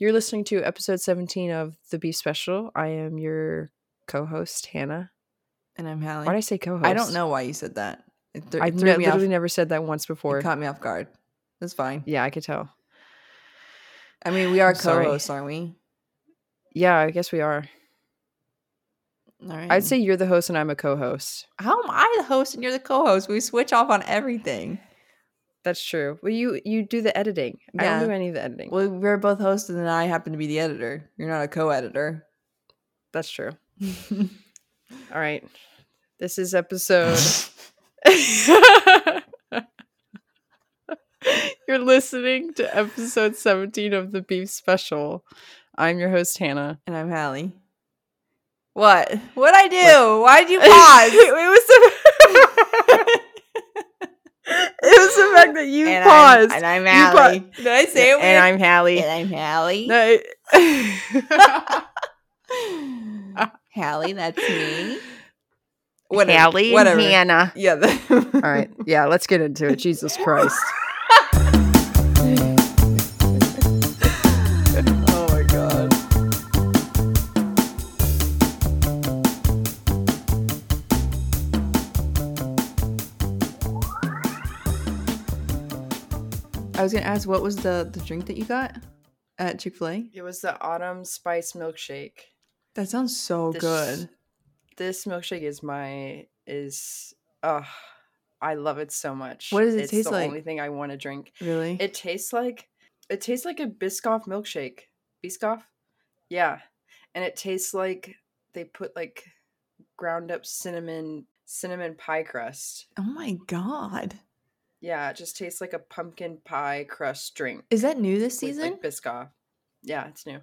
You're listening to episode 17 of the Beef Special. I am your co-host Hannah. And I'm Halle. Why did I say co-host? I don't know why you said that. It th- I've ne- literally off. never said that once before. It caught me off guard. That's fine. Yeah, I could tell. I mean, we are co-hosts, aren't we? Yeah, I guess we are. All right. I'd say you're the host and I'm a co-host. how am I the host and you're the co-host? We switch off on everything. That's true. Well, you you do the editing. I don't do any of the editing. Well, we're both hosts, and then I happen to be the editor. You're not a co-editor. That's true. All right. This is episode. You're listening to episode 17 of the Beef Special. I'm your host, Hannah. and I'm Halle. What? What'd I do? Why'd you pause? it was. It was the fact that you and paused. I'm, and I'm You pa- Halle. Did I say it weird? and I'm Halle. And I'm Halle. No, Halle, that's me. Halle and Whatever. Hannah. Yeah. the- All right. Yeah, let's get into it. Jesus Christ. I was gonna ask, what was the the drink that you got at Chick Fil A? It was the autumn spice milkshake. That sounds so This- good. This milkshake is my is uh I love it so much. What does it it's taste the like? only thing I want to drink. Really? It tastes like it tastes like a Biscoff milkshake. Biscoff? Yeah. And it tastes like they put like ground up cinnamon cinnamon pie crust. oh my god. Yeah, it just tastes like a pumpkin pie crust drink. Is that new this season? Like Biscoff. Yeah, it's new.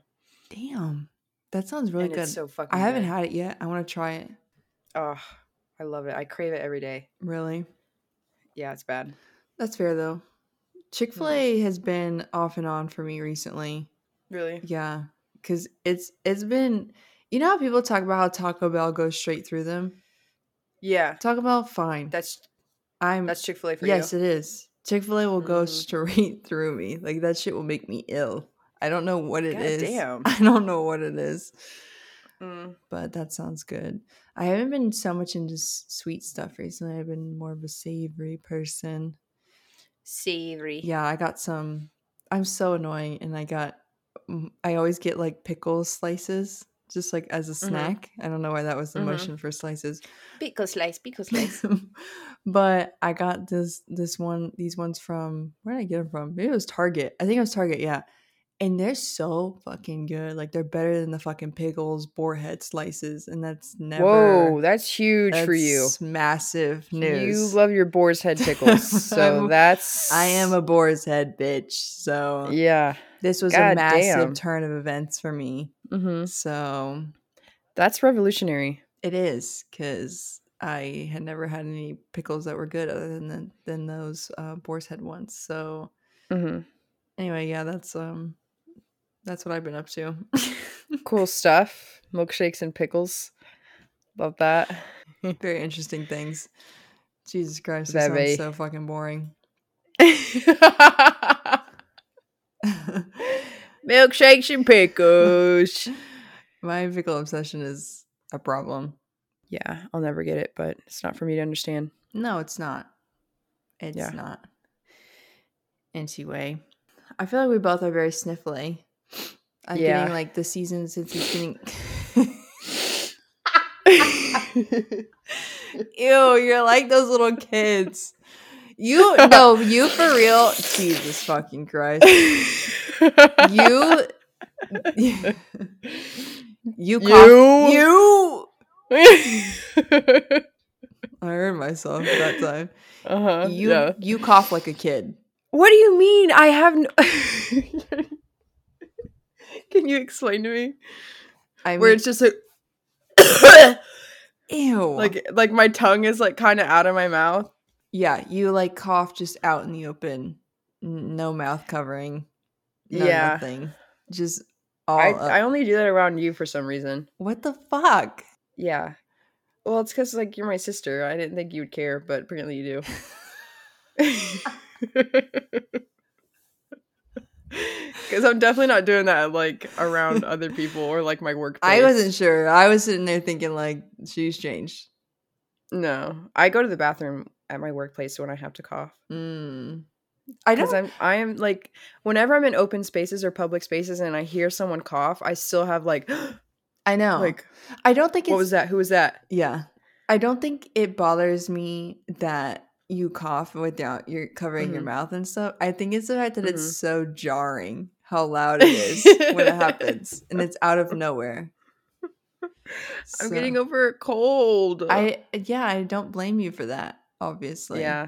Damn. That sounds really and good. so fucking I haven't good. had it yet. I want to try it. Oh, I love it. I crave it every day. Really? Yeah, it's bad. That's fair though. Chick Mm-hmm. Fil A has been off and on for me recently. Really? Yeah, because it's it's been. You know how people talk about how Taco Bell goes straight through them. Yeah. Taco Bell, fine. That's I'm. that's Chick Fil A for yes, you. Yes, it is. Chick Fil A will go Mhm. straight through me. Like that shit will make me ill. I don't know what it is. Goddamn. I don't know what it is, Mm, but that sounds good. I haven't been so much into sweet stuff recently. I've been more of a savory person. savory. Yeah, I got some. I'm so annoying, and I got. mm, I always get like pickle slices, just like as a snack. I don't know why that was the Mhm. motion for slices, Pickle slice, pickle slice. but I got this this one these ones from where did I get them from? Maybe it was Target. I think it was Target. Yeah, and they're so fucking good. Like they're better than the fucking pickles boarhead slices, and that's never. Whoa, that's huge for you. Massive news. You love your boar's head pickles, so that's. I am a boar's head bitch. So Yeah. this was God a massive damn. turn of events for me. Hmm So That's revolutionary. it is because I had never had any pickles that were good other than the, than those uh, boar's head ones. So hmm anyway, yeah, that's um that's what I've been up to. Cool stuff. Milkshakes and pickles. Love that. Very interesting things. Jesus Christ, that sounds so fucking boring. Milkshakes and pickles. My pickle obsession is a problem. Yeah, I'll never get it, but it's not for me to understand. No, it's not. It's Yeah. not. Anyway, I feel like we both are very sniffly. I'm Yeah. getting like the season since it's getting. Ew, you're like those little kids. You no, you for real. Jesus fucking Christ. You you cough, you I heard myself that time. uh-huh. You yeah. you cough like a kid. What do you mean? I have no. Can you explain to me? I Where it's just like, ew. like, like my tongue is like kind of out of my mouth. Yeah, you like cough just out in the open, no mouth covering. No Yeah. nothing. Just all. I, up. I only do that around you for some reason. what the fuck? Yeah. Well, it's because like you're my sister. I didn't think you would care, but apparently you do. Because I'm definitely not doing that like around other people or like my workplace. I wasn't sure. I was sitting there thinking like she's changed. No, I go to the bathroom at my workplace when I have to cough. Mm. I Because don't. I'm I am like whenever I'm in open spaces or public spaces and I hear someone cough, I still have like I know. like I don't think it's. what was that? Who was that? Yeah, I don't think it bothers me that you cough without you're covering your Mhm. mouth and stuff. I think it's the fact that Mhm. it's so jarring how loud it is when it happens and it's out of nowhere. I'm So, getting over a cold. I yeah, I don't blame you for that. Obviously, yeah.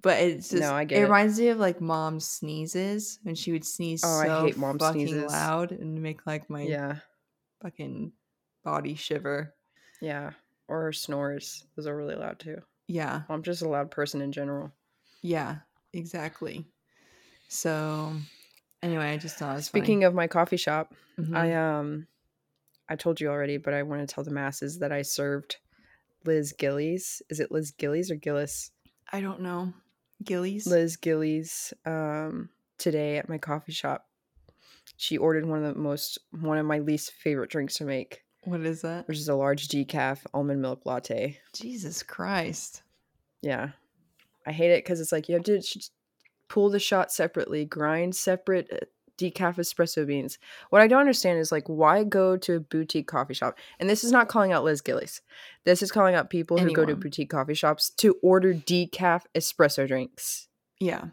But it's just No, I it, get it. reminds me of like mom's sneezes when she would sneeze Oh, I hate mom fucking sneezes. loud and make like my Yeah. fucking body shiver. Yeah. Or her snores. Those are really loud too. Yeah, I'm just a loud person in general. yeah, exactly. So anyway, I just thought it was Speaking of my coffee shop, funny. Mhm. I um I told you already, but I want to tell the masses that I served Liz Gillies. Is it Liz Gillies or Gillis? I don't know. Gillies. Liz Gillies um today at my coffee shop. She ordered one of the most one of my least favorite drinks to make, What is that? which is a large decaf almond milk latte. Jesus Christ. Yeah. I hate it because it's like you have to pull the shot separately, grind separate decaf espresso beans. What I don't understand is like why go to a boutique coffee shop? And this is not calling out Liz Gillies. This is calling out people who go to boutique coffee shops to order decaf espresso drinks. Yeah.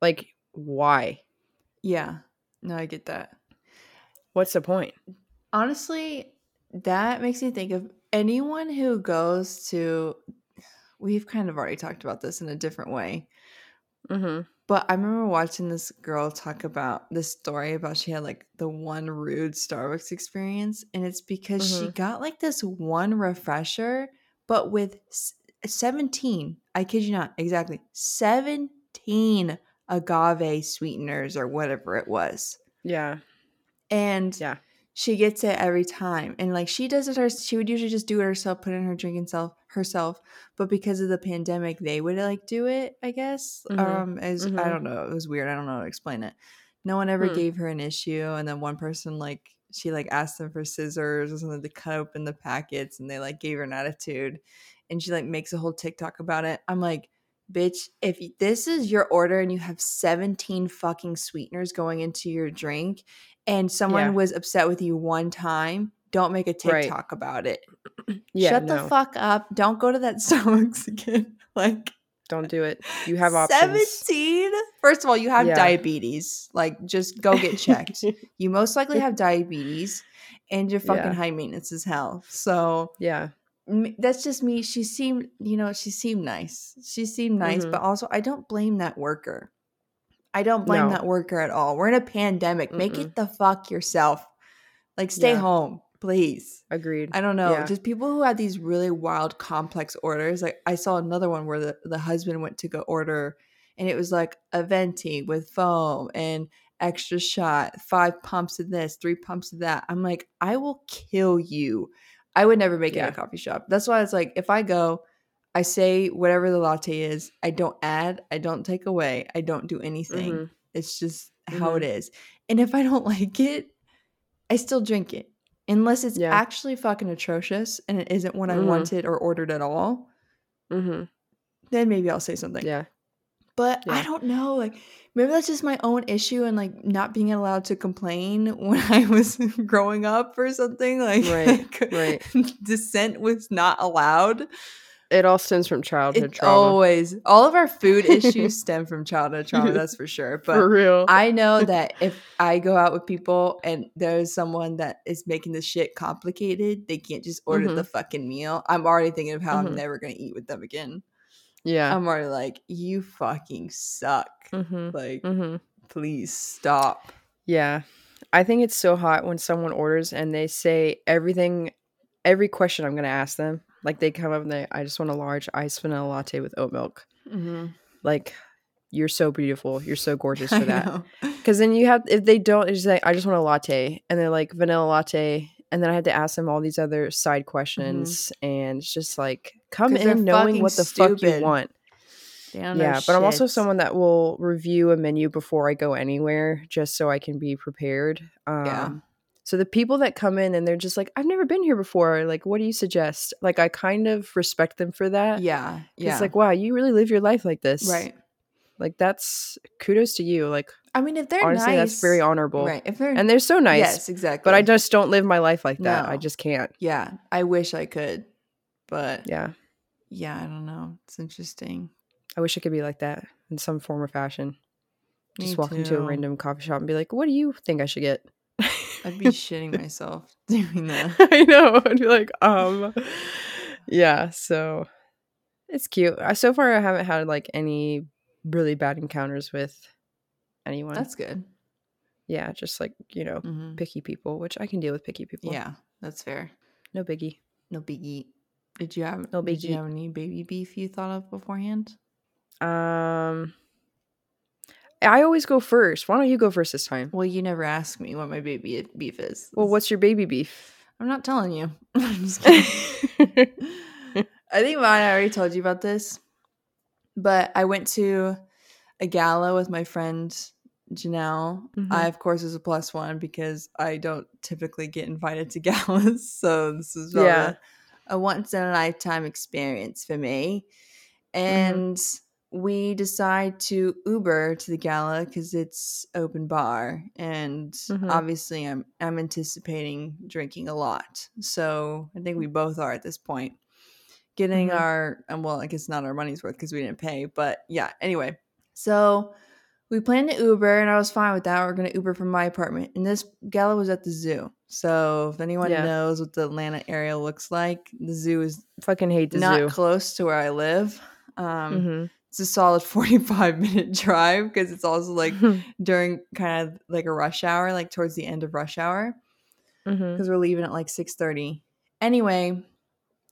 Like why? Yeah. No, I get that. What's the point? Honestly, that makes me think of anyone who goes to we've kind of already talked about this in a different way. Mm-hmm. But I remember watching this girl talk about this story about she had like the one rude Starbucks experience, and it's because she Mhm. got like this one refresher, but with 17, I kid you not, exactly 17 agave sweeteners or whatever it was. Yeah. And Yeah. She gets it every time. And like she does it her she would usually just do it herself, put in her drink and self herself. But because of the pandemic, they would like do it, I guess. Mhm. Um as I Mhm. don't know, it was weird. I don't know how to explain it. No one ever Hmm. gave her an issue. And then one person like she like asked them for scissors or something to cut open the packets and they like gave her an attitude. And she like makes a whole TikTok about it. I'm like, bitch, if this is your order and you have 17 fucking sweeteners going into your drink and someone Yeah. was upset with you one time, don't make a Right. TikTok about it. Yeah. Shut no. the fuck up. Don't go to that Starbucks again. Like Don't do it. You have options. 17? First of all, you have Yeah. diabetes. Like just go get checked. you most likely have diabetes and you're fucking Yeah. high maintenance as hell. So yeah. that's just me. She seemed, you know, she seemed nice. She seemed nice, Mhm. but also I don't blame that worker. I don't blame No. that worker at all. We're in a pandemic. Make it the fuck yourself. Like stay Yeah. home, please. Agreed. I don't know. Yeah. Just people who had these really wild complex orders. Like I saw another one where the, the husband went to go order and it was like a venti with foam and extra shot, five pumps of this, three pumps of that. I'm like, I will kill you. I would never make it Yeah. at a coffee shop. That's why it's like if I go, I say whatever the latte is. I don't add, I don't take away, I don't do anything. Mhm. It's just how it is. And if I don't like it, I still drink it. Unless it's Yeah. actually fucking atrocious and it isn't what I Mhm. wanted or ordered at all, Mm-hmm. then maybe I'll say something. Yeah. But I don't know. Like maybe that's just my own issue and like not being allowed to complain when I was growing up or something. Like Right, right. dissent was not allowed. It all stems from childhood It trauma. always all of our food issues stem from childhood trauma, that's for sure. But For real. I know that if I go out with people and there's someone that is making the shit complicated, they can't just order Mhm. the fucking meal. I'm already thinking of how Mhm. I'm never gonna eat with them again. yeah. I'm already like, you fucking suck. mm-hmm. Like, Mm-hmm. please stop. Yeah. I think it's so hot when someone orders and they say everything, every question I'm going to ask them. Like they come up and they, I just want a large iced vanilla latte with oat milk. Mm-hmm. Like, you're so beautiful. You're so gorgeous for that. Because then you have, if they don't, it's like, I just want a latte. And they're like, vanilla latte. And then I had to ask them all these other side questions. And it's just like, come in knowing what the fuck you want. Yeah, but I'm also someone that will review a menu before I go anywhere just so I can be prepared. Um Yeah. So the people that come in and they're just like, I've never been here before, like what do you suggest? Like I kind of respect them for that. Yeah. Yeah. It's like, wow, you really live your life like this. right. Like that's kudos to you. Like I mean, if they're honestly, nice, that's very honorable. Right. If they're And they're so nice. yes, exactly. But I just don't live my life like that. I just can't. yeah, I wish I could, but Yeah. yeah, I don't know. It's interesting. I wish it could be like that in some form or fashion. Me Just walk into a random coffee shop and be like, what do you think I should get? I'd be shitting myself doing that. I know. I'd be like, um, yeah. So it's cute. So far, I haven't had like any really bad encounters with anyone. That's good. yeah, just like you know, hmm picky people, which I can deal with picky people. Yeah, that's fair. no biggie. No biggie. Did you have No Did you biggie. have any baby beef you thought of beforehand? Um, I always go first. Why don't you go first this time? Well, you never asked me what my baby beef is. Well, what's your baby beef? I'm not telling you. I'm just kidding. I think mine. I already told you about this, but I went to a gala with my friend Janelle. Mhm. I, of course, was a plus one because I don't typically get invited to galas, so this is Yeah. a once in a lifetime experience for me. And we decide to Uber to the gala because it's open bar, and Mhm. obviously, I'm I'm anticipating drinking a lot. So I think we both are at this point. Getting Mhm. our um, well, I guess not our money's worth because we didn't pay, but yeah. Anyway, so we planned to Uber, and I was fine with that. We're gonna Uber from my apartment, and this gala was at the zoo. So if anyone Yeah. knows what the Atlanta area looks like, the zoo is Fucking hate the not zoo. close to where I live. Um, Mhm. It's a solid 45 minute drive because it's also like during kind of like a rush hour, like towards the end of rush hour, because we're leaving at like 6:30. Anyway,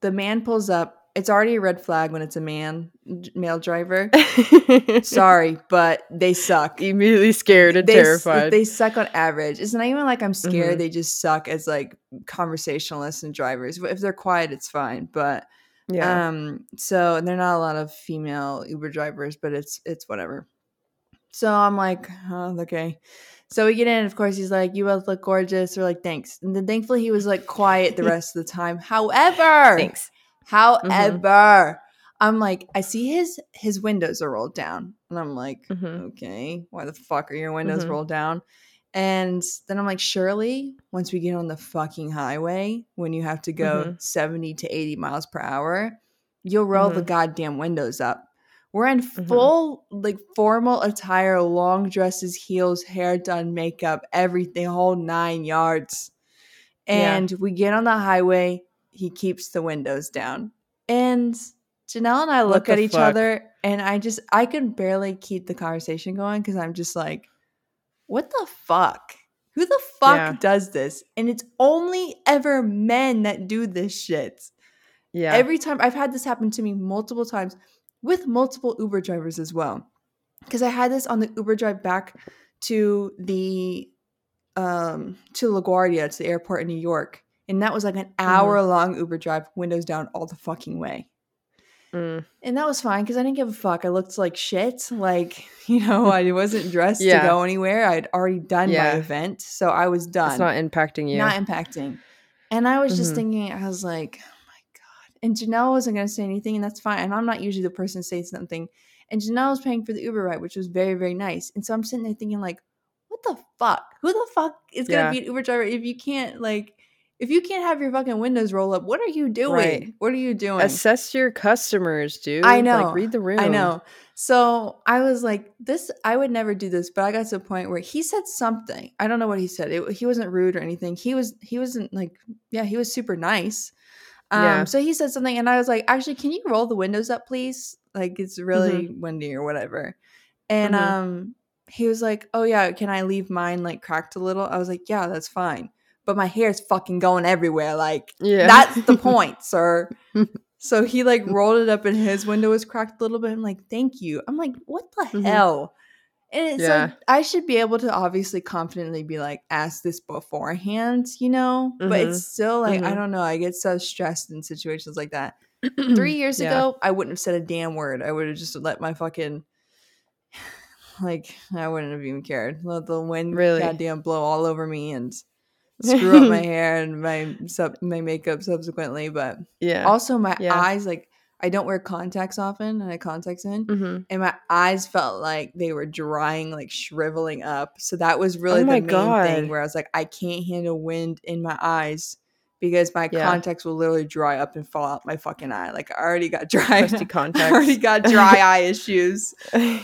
the man pulls up. It's already a red flag when it's a man, male driver. Sorry, but they suck. Immediately scared and they, terrified. They suck on average. It's not even like I'm scared. Mhm. They just suck as like conversationalists and drivers. If they're quiet, it's fine. But yeah. um, so and there are not a lot of female Uber drivers, but it's it's whatever. So I'm like, oh, okay. So we get in. Of course, he's like, "You both look gorgeous." We're like, "Thanks." And then thankfully, he was like quiet the rest of the time. However, Thanks. However, I'm like, I see his his windows are rolled down, and I'm like, Mhm. okay, why the fuck are your windows Mhm. rolled down? And then I'm like, surely once we get on the fucking highway, when you have to go Mhm. 70 to 80 miles per hour, you'll roll the Mhm. goddamn windows up. We're in Mhm. full like formal attire, long dresses, heels, hair done, makeup, everything, whole nine yards. Yeah. And we get on the highway. He keeps the windows down. And Janelle and I look at each fuck? other, and I just, I can barely keep the conversation going because I'm just like, what the fuck? Who the fuck Yeah. does this? And it's only ever men that do this shit. Yeah. Every time I've had this happen to me multiple times with multiple Uber drivers as well. Because I had this on the Uber drive back to the um to LaGuardia, to the airport in New York. And that was like an Mm-hmm. hour long Uber drive, windows down all the fucking way. Mm. And that was fine because I didn't give a fuck. I looked like shit. Like, you know, I wasn't dressed Yeah. to go anywhere. I'd already done Yeah. my event. So I was done It's not impacting you. not impacting. And I was just Mhm. thinking, I was like, oh my God. And Janelle wasn't going to say anything, and that's fine. And I'm not usually the person to say something. And Janelle was paying for the Uber ride, which was very, very nice. And so I'm sitting there thinking, like, what the fuck? Who the fuck is going to Yeah. be an Uber driver if you can't, like, if you can't have your fucking windows roll up? What are you doing? Right. What are you doing? Assess your customers, dude. I know. Like, read the room. I know. So I was like, this, I would never do this, but I got to a point where he said something. I don't know what he said. It, he wasn't rude or anything. He was, he wasn't like, yeah, he was super nice. Um, Yeah. So he said something, and I was like, actually, can you roll the windows up, please? Like, it's really windy or whatever. And Mhm. um, he was like, oh, yeah, can I leave mine like cracked a little? I was like, yeah, that's fine. But my hair's fucking going everywhere. Like, Yeah. that's the point, sir. So he like rolled it up and his window was cracked a little bit. I'm like, thank you. I'm like, what the Mhm. hell? And it's Yeah. like I should be able to obviously confidently be like, ask this beforehand, you know? But Mhm. it's still like, I Mhm. don't know. I get so stressed in situations like that. Three years Yeah. ago, I wouldn't have said a damn word. I would have just let my fucking like I wouldn't have even cared. Let the wind Really? goddamn blow all over me and screw up my hair and my sub my makeup subsequently. But Yeah. also my Yeah. eyes, like I don't wear contacts often, and I contacts in, hmm and my eyes felt like they were drying, like shriveling up. So that was really Oh the main thing where I was like, I can't handle wind in my eyes because my Yeah. contacts will literally dry up and fall out my fucking eye. Like I already got dry, Crusty I already got dry eye issues.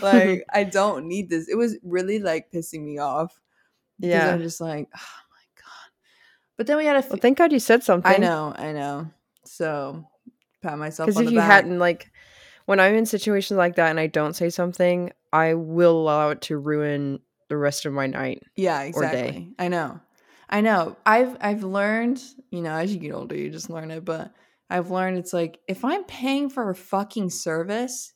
Like I don't need this. It was really like pissing me off. Because yeah. I'm just like, oh god. But then we had a. Well, thank God you said something. I know, I know. So pat myself Because if the you back. hadn't, like, when I'm in situations like that and I don't say something, I will allow it to ruin the rest of my night. Yeah, or day. exactly. I know. I know. I've I've learned, you know, as you get older, you just learn it, but I've learned it's like if I'm paying for a fucking service,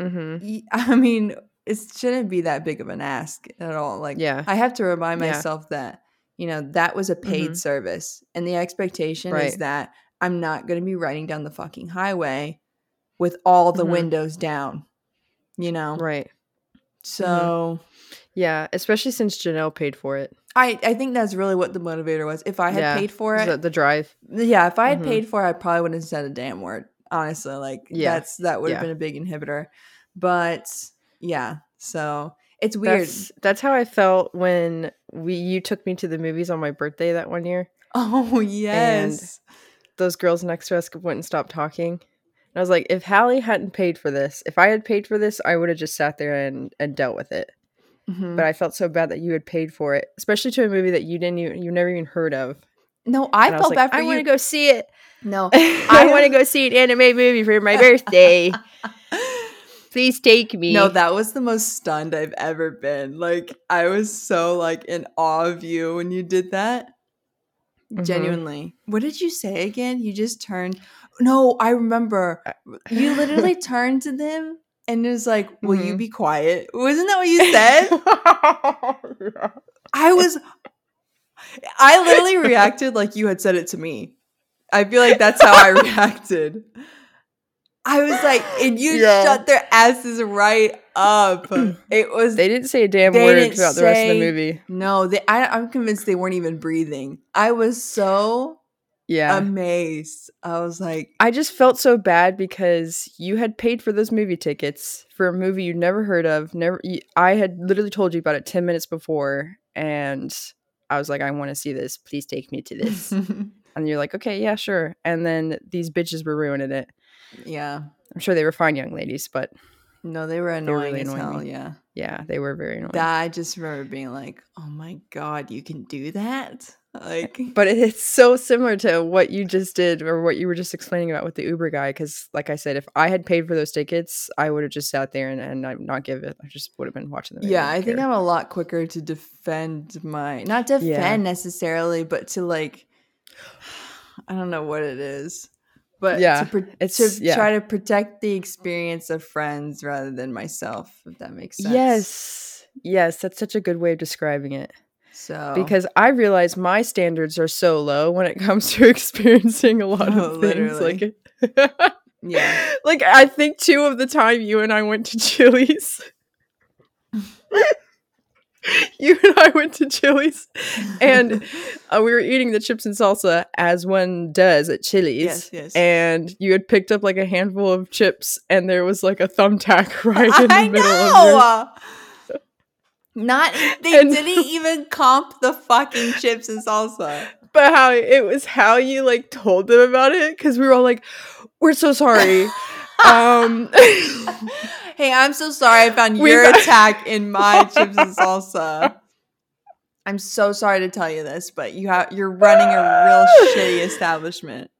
Mm-hmm. I mean, it shouldn't be that big of an ask at all. Like Yeah. I have to remind Yeah. myself that, you know, that was a paid Mhm. service and the expectation is that I'm not going to be riding down the fucking highway with all the Mhm. windows down. You know. Right. So Yeah. Especially since Janelle paid for it. I I think that's really what the motivator was. If I had Yeah. paid for it, The, the drive. Yeah, if I had Mhm. paid for it, I probably wouldn't have said a damn word. Honestly, like Yeah. that's that would have Yeah. been a big inhibitor. But yeah, so it's weird. That's that's how I felt when we you took me to the movies on my birthday that one year. oh yes, Those girls next to us wouldn't stop talking. And I was like, if Halle hadn't paid for this, if I had paid for this, I would have just sat there and, and dealt with it. Mhm. But I felt so bad that you had paid for it, especially to a movie that you didn't even you never even heard of. no, I And felt like, bad for I you. want to go see it. no, I want to go see an anime movie for my birthday. Please take me. No, that was the most stunned I've ever been. Like I was so like in awe of you when you did that. Mhm. Genuinely. What did you say again? You just turned. No, I remember. You literally turned to them and it was like, "Will you Mhm. be quiet?" Wasn't that what you said? I was. I literally reacted like you had said it to me. I feel like that's how I reacted. I was like, and you Yeah. shut their asses right up. It was they didn't say a damn word didn't about the rest of the movie. no. They, I, I'm convinced they weren't even breathing. I was so Yeah. amazed. I was like, I just felt so bad because you had paid for those movie tickets for a movie you'd never heard of. Never, you, I had literally told you about it ten minutes before, and I was like, "I want to see this. Please take me to this." and you're like, "Okay, yeah, sure." And then these bitches were ruining it. Yeah. I'm sure they were fine young ladies, but No, they were annoying really as hell. me. Yeah. yeah, they were very annoying. That I just remember being like, oh my God, you can do that? Like, but it's so similar to what you just did or what you were just explaining about with the Uber guy. Because, like I said, if I had paid for those tickets, I would have just sat there and, and not- not give it. I just would have been watching the movie. yeah, I didn't think. I'm a lot quicker to defend my, not defend Yeah. necessarily, but to like, I don't know what it is. But Yeah, to, pro- it's- to yeah. try to protect the experience of friends rather than myself, if that makes sense. Yes. Yes, that's such a good way of describing it. So Because I realize my standards are so low when it comes to experiencing a lot Oh, of things. Like, Yeah. like I think two of the time you and I went to Chili's. you and I went to Chili's and uh, we were eating the chips and salsa as one does at Chili's. yes, yes. And you had picked up like a handful of chips, and there was like a thumbtack right in the I middle of know. Not they And- didn't even comp the fucking chips and salsa. but how it was how you like told them about it because we were all like we're so sorry um hey, I'm so sorry I found your attack in my chips and salsa. I'm so sorry to tell you this, but you have you're running a real shitty establishment.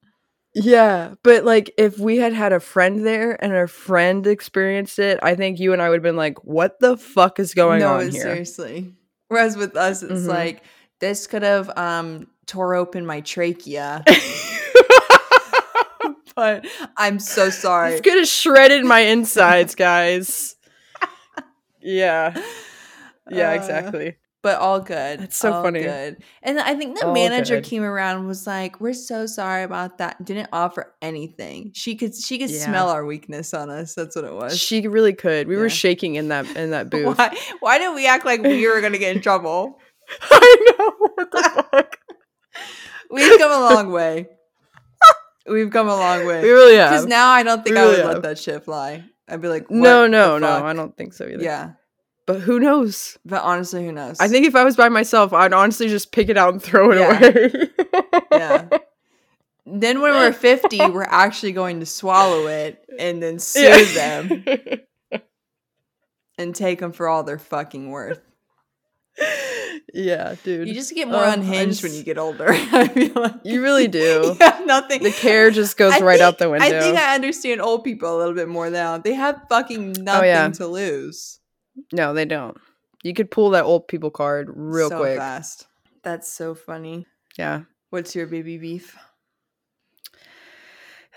yeah but like if we had had a friend there and a friend experienced it i think you and i would have been like what the fuck is going no, on here seriously. Whereas with us, it's Mhm. like this could have um tore open my trachea, but I'm so sorry. this could have shredded my insides guys yeah yeah Uh, exactly but all good. That's so all funny. Good. And I think the All manager good. came around and was like, "We're so sorry about that." Didn't offer anything. She could she could Yeah. smell our weakness on us. That's what it was. She really could. We Yeah. were shaking in that in that booth. why why did we act like we were gonna get in trouble? I know. What the fuck? We've come a long way. We've come a long way. We really have. Because now I don't think We I would really let that shit fly. I'd be like, no, "What no, no. I don't think so either. Yeah, But who knows? but honestly, who knows? I think if I was by myself, I'd honestly just pick it out and throw it Yeah. away. Yeah. then when we're 50, we're actually going to swallow it and then sue Yeah. them and take them for all their fucking worth. yeah, dude. You just get more I unhinged when you get older. I feel like You really do. have nothing. The care just goes I right out the window. I think I understand old people a little bit more now. They have fucking nothing Oh, yeah. to lose. no, they don't. You could pull that old people card real so quick. fast. That's so funny. Yeah. What's your baby beef?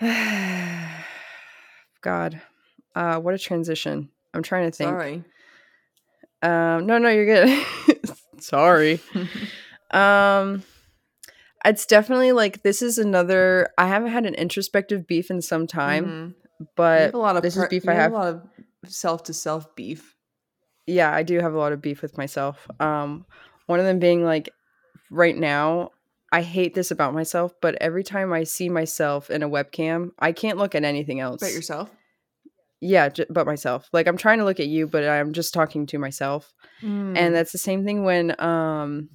God. Uh what a transition. I'm trying to think. Sorry. Um no, no, you're good. Sorry. Um it's definitely like this is another I haven't had an introspective beef in some time, Mhm. But have a lot of this is beef I have. a lot of self to self beef. yeah, I do have a lot of beef with myself. Um, one of them being like, right now, I hate this about myself, but every time I see myself in a webcam, I can't look at anything else. But yourself. Yeah, j- but myself. Like I'm trying to look at you, but I'm just talking to myself. Mm. And that's the same thing when um,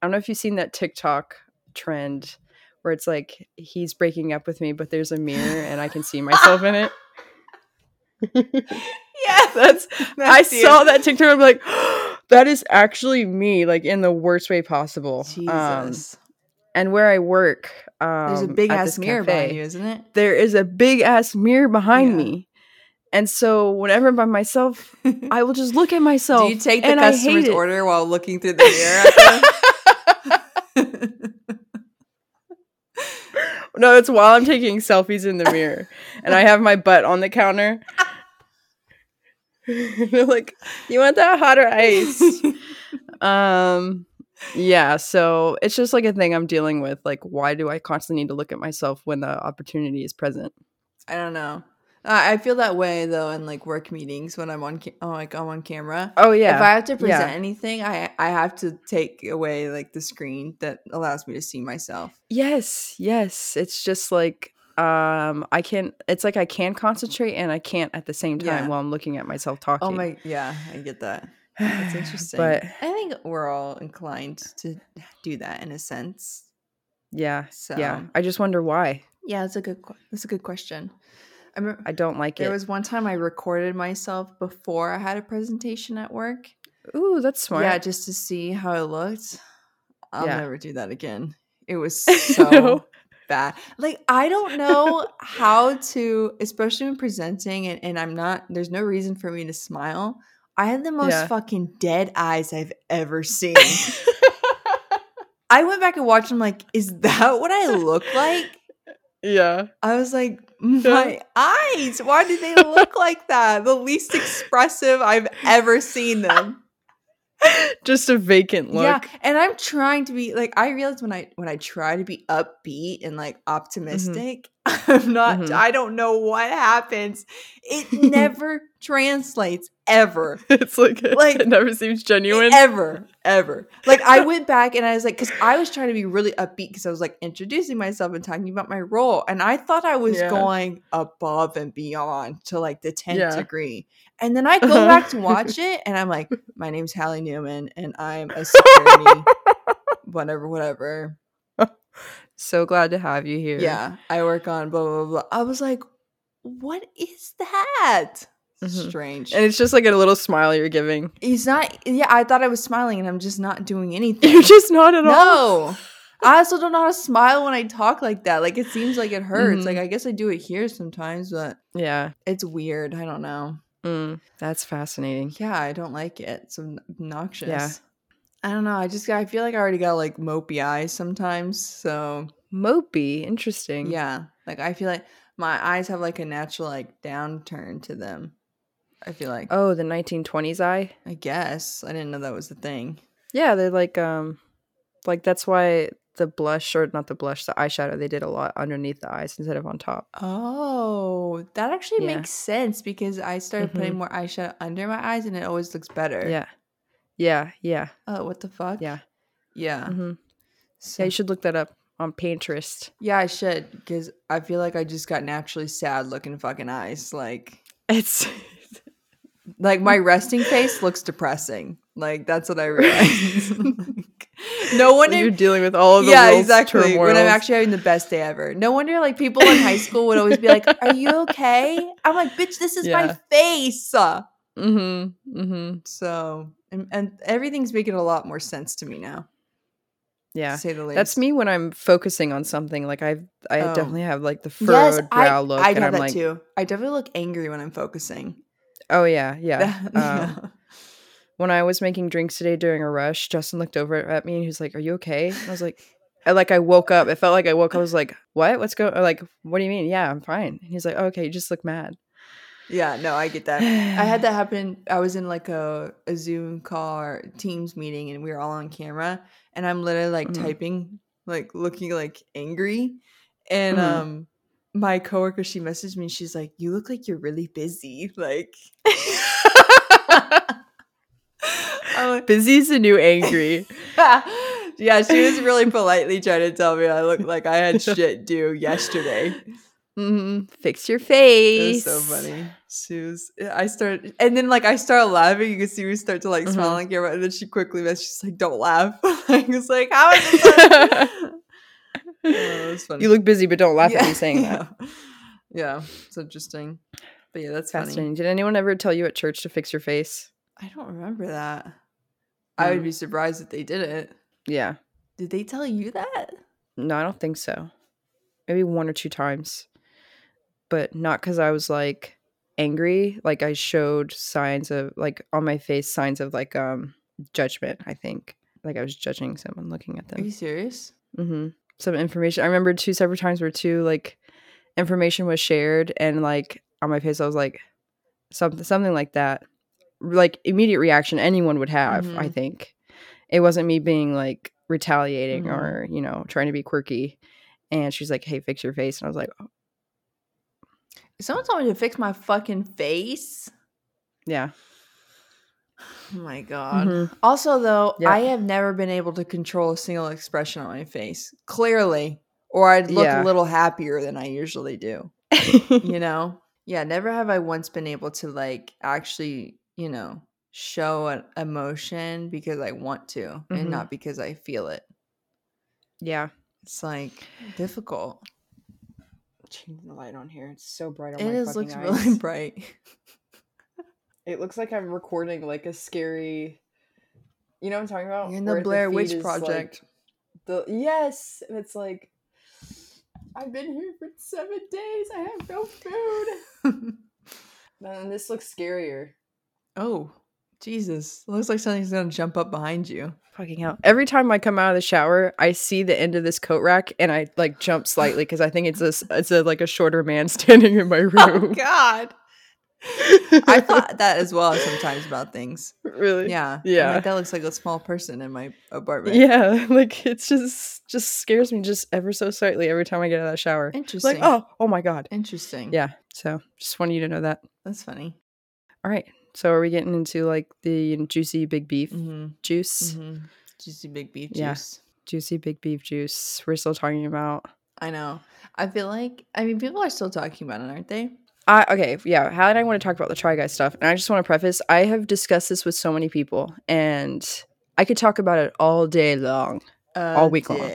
I don't know if you've seen that TikTok trend where it's like he's breaking up with me, but there's a mirror and I can see myself in it. yeah, That's I you. saw that TikTok. I'm like, that is actually me, like in the worst way possible. Um, and where I work, um, There's a big ass mirror cafe, behind you, isn't it? There is a big ass mirror behind Yeah. me, and so whenever I'm by myself, I will just look at myself. Do you take the customer's order while looking through the mirror? No, it's while I'm taking selfies in the mirror, and I have my butt on the counter. They're like, "You want that hot or ice?" um yeah so it's just like a thing i'm dealing with like why do i constantly need to look at myself when the opportunity is present I don't know. I I feel that way though in like work meetings when I'm on ca- oh, like I'm on camera. oh yeah If I have to present yeah. anything, I I have to take away like the screen that allows me to see myself. yes yes it's just like um i can't. it's like i can concentrate and i can't at the same time Yeah. while i'm looking at myself talking Oh my, yeah, I get that. That's interesting. but I think we're all inclined to do that in a sense. yeah So yeah i just wonder why yeah, that's a good. That's a good question. I remember i don't like there it There was one time I recorded myself before I had a presentation at work. ooh that's smart Yeah, just to see how it looked. I'll Yeah. never do that again. It was so know. bad. Like I don't know how to, especially when presenting, and, and I'm not. There's no reason for me to smile. I had the most Yeah. fucking dead eyes I've ever seen. I went back and watched. I'm like, is that what I look like? Yeah I was like, my eyes. Why do they look like that? The least expressive I've ever seen them. just a vacant look Yeah, and I'm trying to be like I realize when I when I try to be upbeat and like optimistic, I'm not Mhm. I don't know what happens. It never translates ever. it's like, Like, it never seems genuine Ever, ever. Like I went back and I was like, because I was trying to be really upbeat because I was like introducing myself and talking about my role, and I thought I was Yeah. going above and beyond to like the tenth Yeah. degree. And then I go Uh-huh. back to watch it, and I'm like, my name's Halle Newman, and I'm a security, whatever, whatever. so glad to have you here Yeah, I work on blah blah blah. I was like, what is that? Mhm. Strange. and it's just like a little smile you're giving He's not. Yeah, I thought I was smiling, and I'm just not doing anything. you're just not at all no. I also don't know how to smile when I talk like that. Like it seems like it hurts. Mhm. Like I guess I do it here sometimes, but yeah it's weird. I don't know. Mm, that's fascinating. Yeah, I don't like it. It's obnoxious. Yeah. I don't know. I just I feel like I already got like mopey eyes sometimes. So Mopey, interesting. yeah, like I feel like my eyes have like a natural like downturn to them. I feel like Oh, the 1920s eye. I guess I didn't know that was the thing. Yeah, they're like um like that's why the blush or not the blush, the eyeshadow they did a lot underneath the eyes instead of on top. Oh, that actually Yeah. makes sense because I started putting Mhm. more eyeshadow under my eyes and it always looks better. Yeah. Yeah, yeah. Oh, what the fuck? Yeah. Yeah. hmm So, Yeah, you should look that up on Pinterest. yeah, I should because I feel like I just got naturally sad looking fucking eyes. Like, It's like my resting face looks depressing. Like that's what I realized. No wonder you're dealing with all of the yeah, exactly. When I'm actually having the best day ever. No wonder like people in high school would always be like, "Are you okay?" I'm like, "Bitch, this is Yeah. my face." Mm-hmm. Mm-hmm. So, and, and everything's making a lot more sense to me now. Yeah. say the least. That's me when I'm focusing on something. Like I, I Oh. definitely have like the furrowed brow look, I have that like, too. I definitely look angry when I'm focusing. oh yeah, yeah. Um, when I was making drinks today during a rush, Justin looked over at me and he was like, "Are you okay?" And I was like, I like I woke up. It felt like I woke. up. I was like, "What? What's going?" Like, what do you mean? Yeah, I'm fine. And he's like, oh, "Okay, you just look mad." yeah, no, I get that. I had that happen. I was in like a, a Zoom call or Teams meeting, and we were all on camera, and I'm literally like Mhm. typing, like looking like angry, and Mhm. um, my coworker she messaged me. She's like, "You look like you're really busy." Like, Busy's the new angry. yeah, she was really politely trying to tell me I looked like I had shit due yesterday. hmm Fix your It face. was so funny. She was. I started, and then like I started laughing. You can see me start to like smile Mhm. on camera, and then she quickly messaged, "She's like, don't laugh." I was like, "How is this?" oh, funny. you look busy, but don't laugh at me saying that. Yeah. yeah, it's interesting. But yeah, that's funny. Fascinating. Did anyone ever tell you at church to fix your face? I don't remember that. I would Mm. be surprised if they didn't. Yeah. Did they tell you that? No, I don't think so. Maybe one or two times. But not because I was like angry. Like I showed signs of like on my face signs of like um judgment, I think. Like I was judging someone looking at them. Are you serious? Mm-hmm. Some information. I remember two separate times where two like information was shared and like on my face I was like something something like that. Like immediate reaction anyone would have, I Mhm. think. It wasn't me being like retaliating Mhm. or, you know, trying to be quirky. And she's like, "Hey, fix your face." And I was like, oh, someone told me to fix my fucking face, "Yeah." oh my god. Mhm. Also, though, Yeah. I have never been able to control a single expression on my face. Clearly, or I'd look Yeah. a little happier than I usually do. You know? yeah, never have I once been able to like actually, you know, show an emotion because I want to and Mhm. not because I feel it. yeah. It's like difficult. Changing the light on here. It's so bright on It my is fucking looks eyes. really bright. It looks like I'm recording like a scary. You know what I'm talking about? You're in the Where Blair feed Witch is, like, Project. the yes, and it's like I've been here for seven days. I have no food. and this looks scarier. Oh, Jesus. Looks like something's gonna jump up behind you. Fucking hell! Every time I come out of the shower, I see the end of this coat rack, and I like jump slightly because I think it's a s- it's a like a shorter man standing in my oh, room. Oh God. I thought that as well sometimes about things. really. Yeah. I'm Yeah. like, that looks like a small person in my apartment. Yeah, like it's just just scares me just ever so slightly every time I get out of that shower. Interesting. like, oh, oh my god. Interesting. Yeah. So just wanted you to know that. That's funny. All right. So are we getting into like the juicy big beef Mm-hmm. juice? Mm-hmm. Juicy big beef Yeah. juice. Juicy big beef juice. We're still talking about. I know. I feel like I mean people are still talking about it, aren't they? I okay, yeah. Halle and I want to talk about the Try Guys stuff, and I just want to preface: I have discussed this with so many people, and I could talk about it all day long. All week long.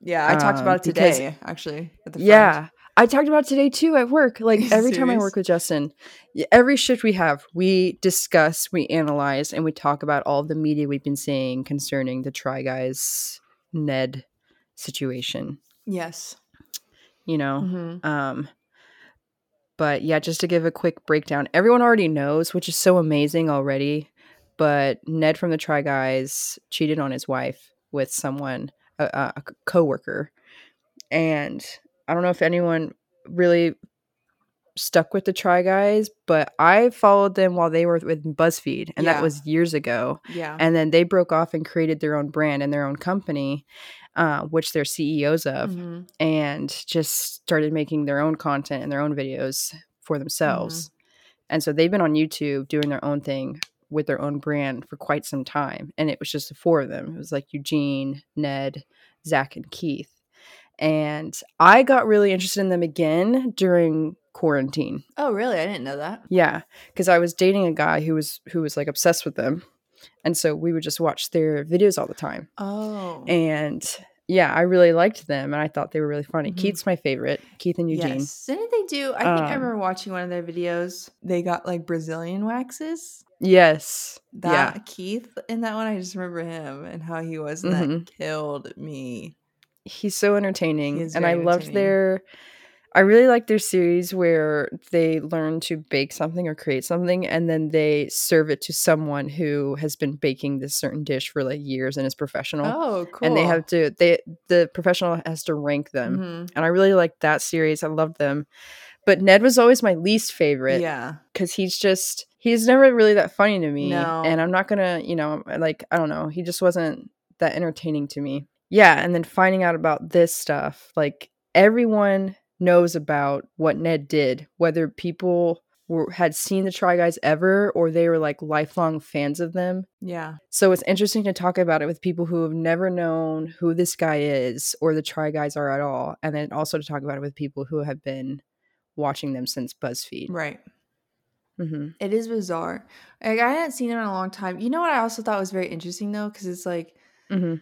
Yeah, I talked Um, about it because- today, actually. At the front. Yeah. I talked about today too at work. Like every time I work with Justin, every shift we have, we discuss, we analyze, and we talk about all the media we've been seeing concerning the Try Guys Ned situation. Yes. You know, Mhm. um, but yeah, just to give a quick breakdown, everyone already knows, which is so amazing already. But Ned from the Try Guys cheated on his wife with someone, a, a, a coworker, and I don't know if anyone really stuck with the Try Guys, but I followed them while they were with BuzzFeed, and Yeah. that was years ago. Yeah. And then they broke off and created their own brand and their own company, uh, which they're CEOs of, Mhm. and just started making their own content and their own videos for themselves. Mm-hmm. And so they've been on YouTube doing their own thing with their own brand for quite some time. And it was just the four of them. It was like Eugene, Ned, Zach, and Keith. And I got really interested in them again during quarantine. Oh, really? I didn't know that. Yeah, because I was dating a guy who was who was like obsessed with them, and so we would just watch their videos all the time. Oh. And yeah, I really liked them, and I thought they were really funny. Mhm. Keith's my favorite. Keith and Eugene. Yes. Didn't they do? I think I Um, remember watching one of their videos. They got like Brazilian waxes. Yes. That yeah. Keith in that one, I just remember him and how he was. And Mhm. that killed me. He's so entertaining, He and I loved their. I really like their series where they learn to bake something or create something, and then they serve it to someone who has been baking this certain dish for like years and is professional. Oh, cool. and they have to they the professional has to rank them Mhm. and i really liked that series i loved them but ned was always my least favorite Yeah. because he's just he's never really that funny to me No. and i'm not gonna you know like i don't know he just wasn't that entertaining to me yeah and then finding out about this stuff like everyone knows about what ned did whether people were, had seen the try guys ever or they were like lifelong fans of them Yeah. so it's interesting to talk about it with people who have never known who this guy is or the Try Guys are at all, and then also to talk about it with people who have been watching them since BuzzFeed. Right. hmm It is bizarre. Like I hadn't seen him in a long time. You know what I also thought was very interesting though, because it's like hmm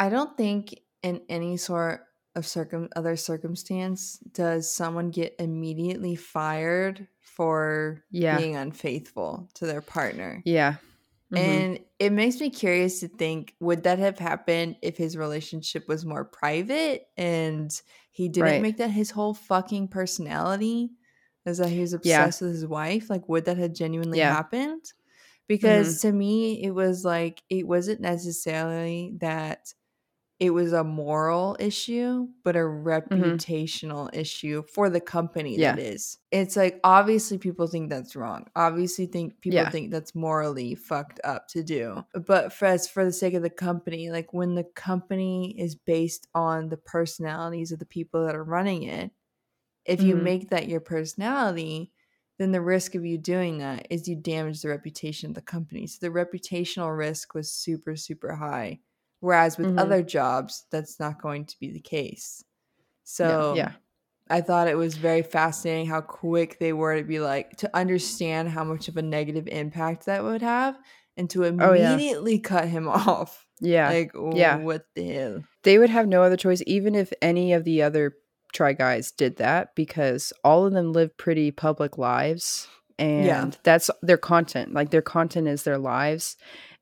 I don't think in any sort of circum other circumstance does someone get immediately fired for Yeah. being unfaithful to their partner. Yeah. Mhm. And it makes me curious to think would that have happened if his relationship was more private and he didn't Right. make that his whole fucking personality? Is that he was Yeah. obsessed with his wife? Like, would that have genuinely Yeah. happened? Because to me, it was like, it wasn't necessarily that it was a moral issue, but a reputational issue for the company Mm-hmm. Yeah. that is. It's like obviously people think that's wrong. Obviously think people Yeah. think that's morally fucked up to do. But for as for the sake of the company, like when the company is based on the personalities of the people that are running it, if you Mhm. make that your personality, then the risk of you doing that is you damage the reputation of the company. So the reputational risk was super, super high. Whereas with Mhm. other jobs, that's not going to be the case. So yeah. I thought it was very fascinating how quick they were to be like to understand how much of a negative impact that would have and to Oh, yeah. immediately cut him off. Yeah. Like, Yeah. what the hell? they would have no other choice, even if any of the other Try Guys did that, because all of them live pretty public lives. And Yeah. that's their content. Like their content is their lives.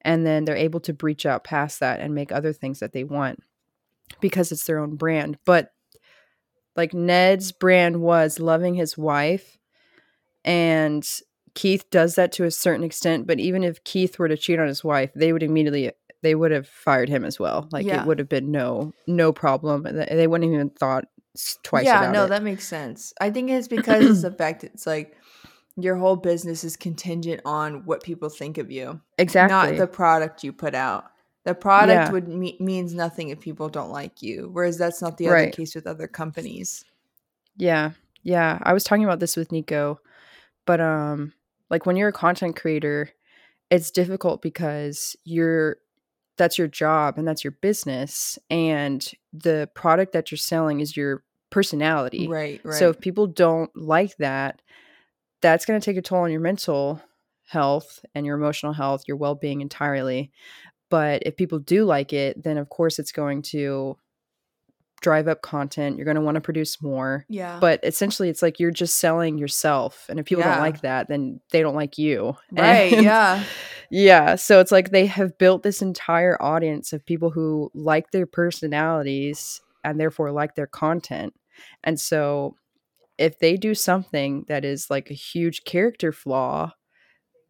And then they're able to breach out past that and make other things that they want because it's their own brand. But like Ned's brand was loving his wife. And Keith does that to a certain extent. But even if Keith were to cheat on his wife, they would immediately they would have fired him as well. Like Yeah. it would have been no no problem. They they wouldn't even thought twice yeah, no, it. that makes sense. I think it's because it's the fact it's like your whole business is contingent on what people think of you, exactly. not the product you put out. The product Yeah. would me- means nothing if people don't like you, whereas that's not the other case with other companies. Yeah. Yeah. I was talking about this with Nico, but um like when you're a content creator, it's difficult because you're that's your job and that's your business and the product that you're selling is your personality. Right, right. So if people don't like that, that's going to take a toll on your mental health and your emotional health, your well-being entirely. But if people do like it, then of course it's going to drive up content. You're going to want to produce more. yeah, But essentially it's like you're just selling yourself. And if people Yeah. don't like that, then they don't like you. right, And- yeah, yeah. So it's like they have built this entire audience of people who like their personalities and therefore like their content. And so if they do something that is like a huge character flaw,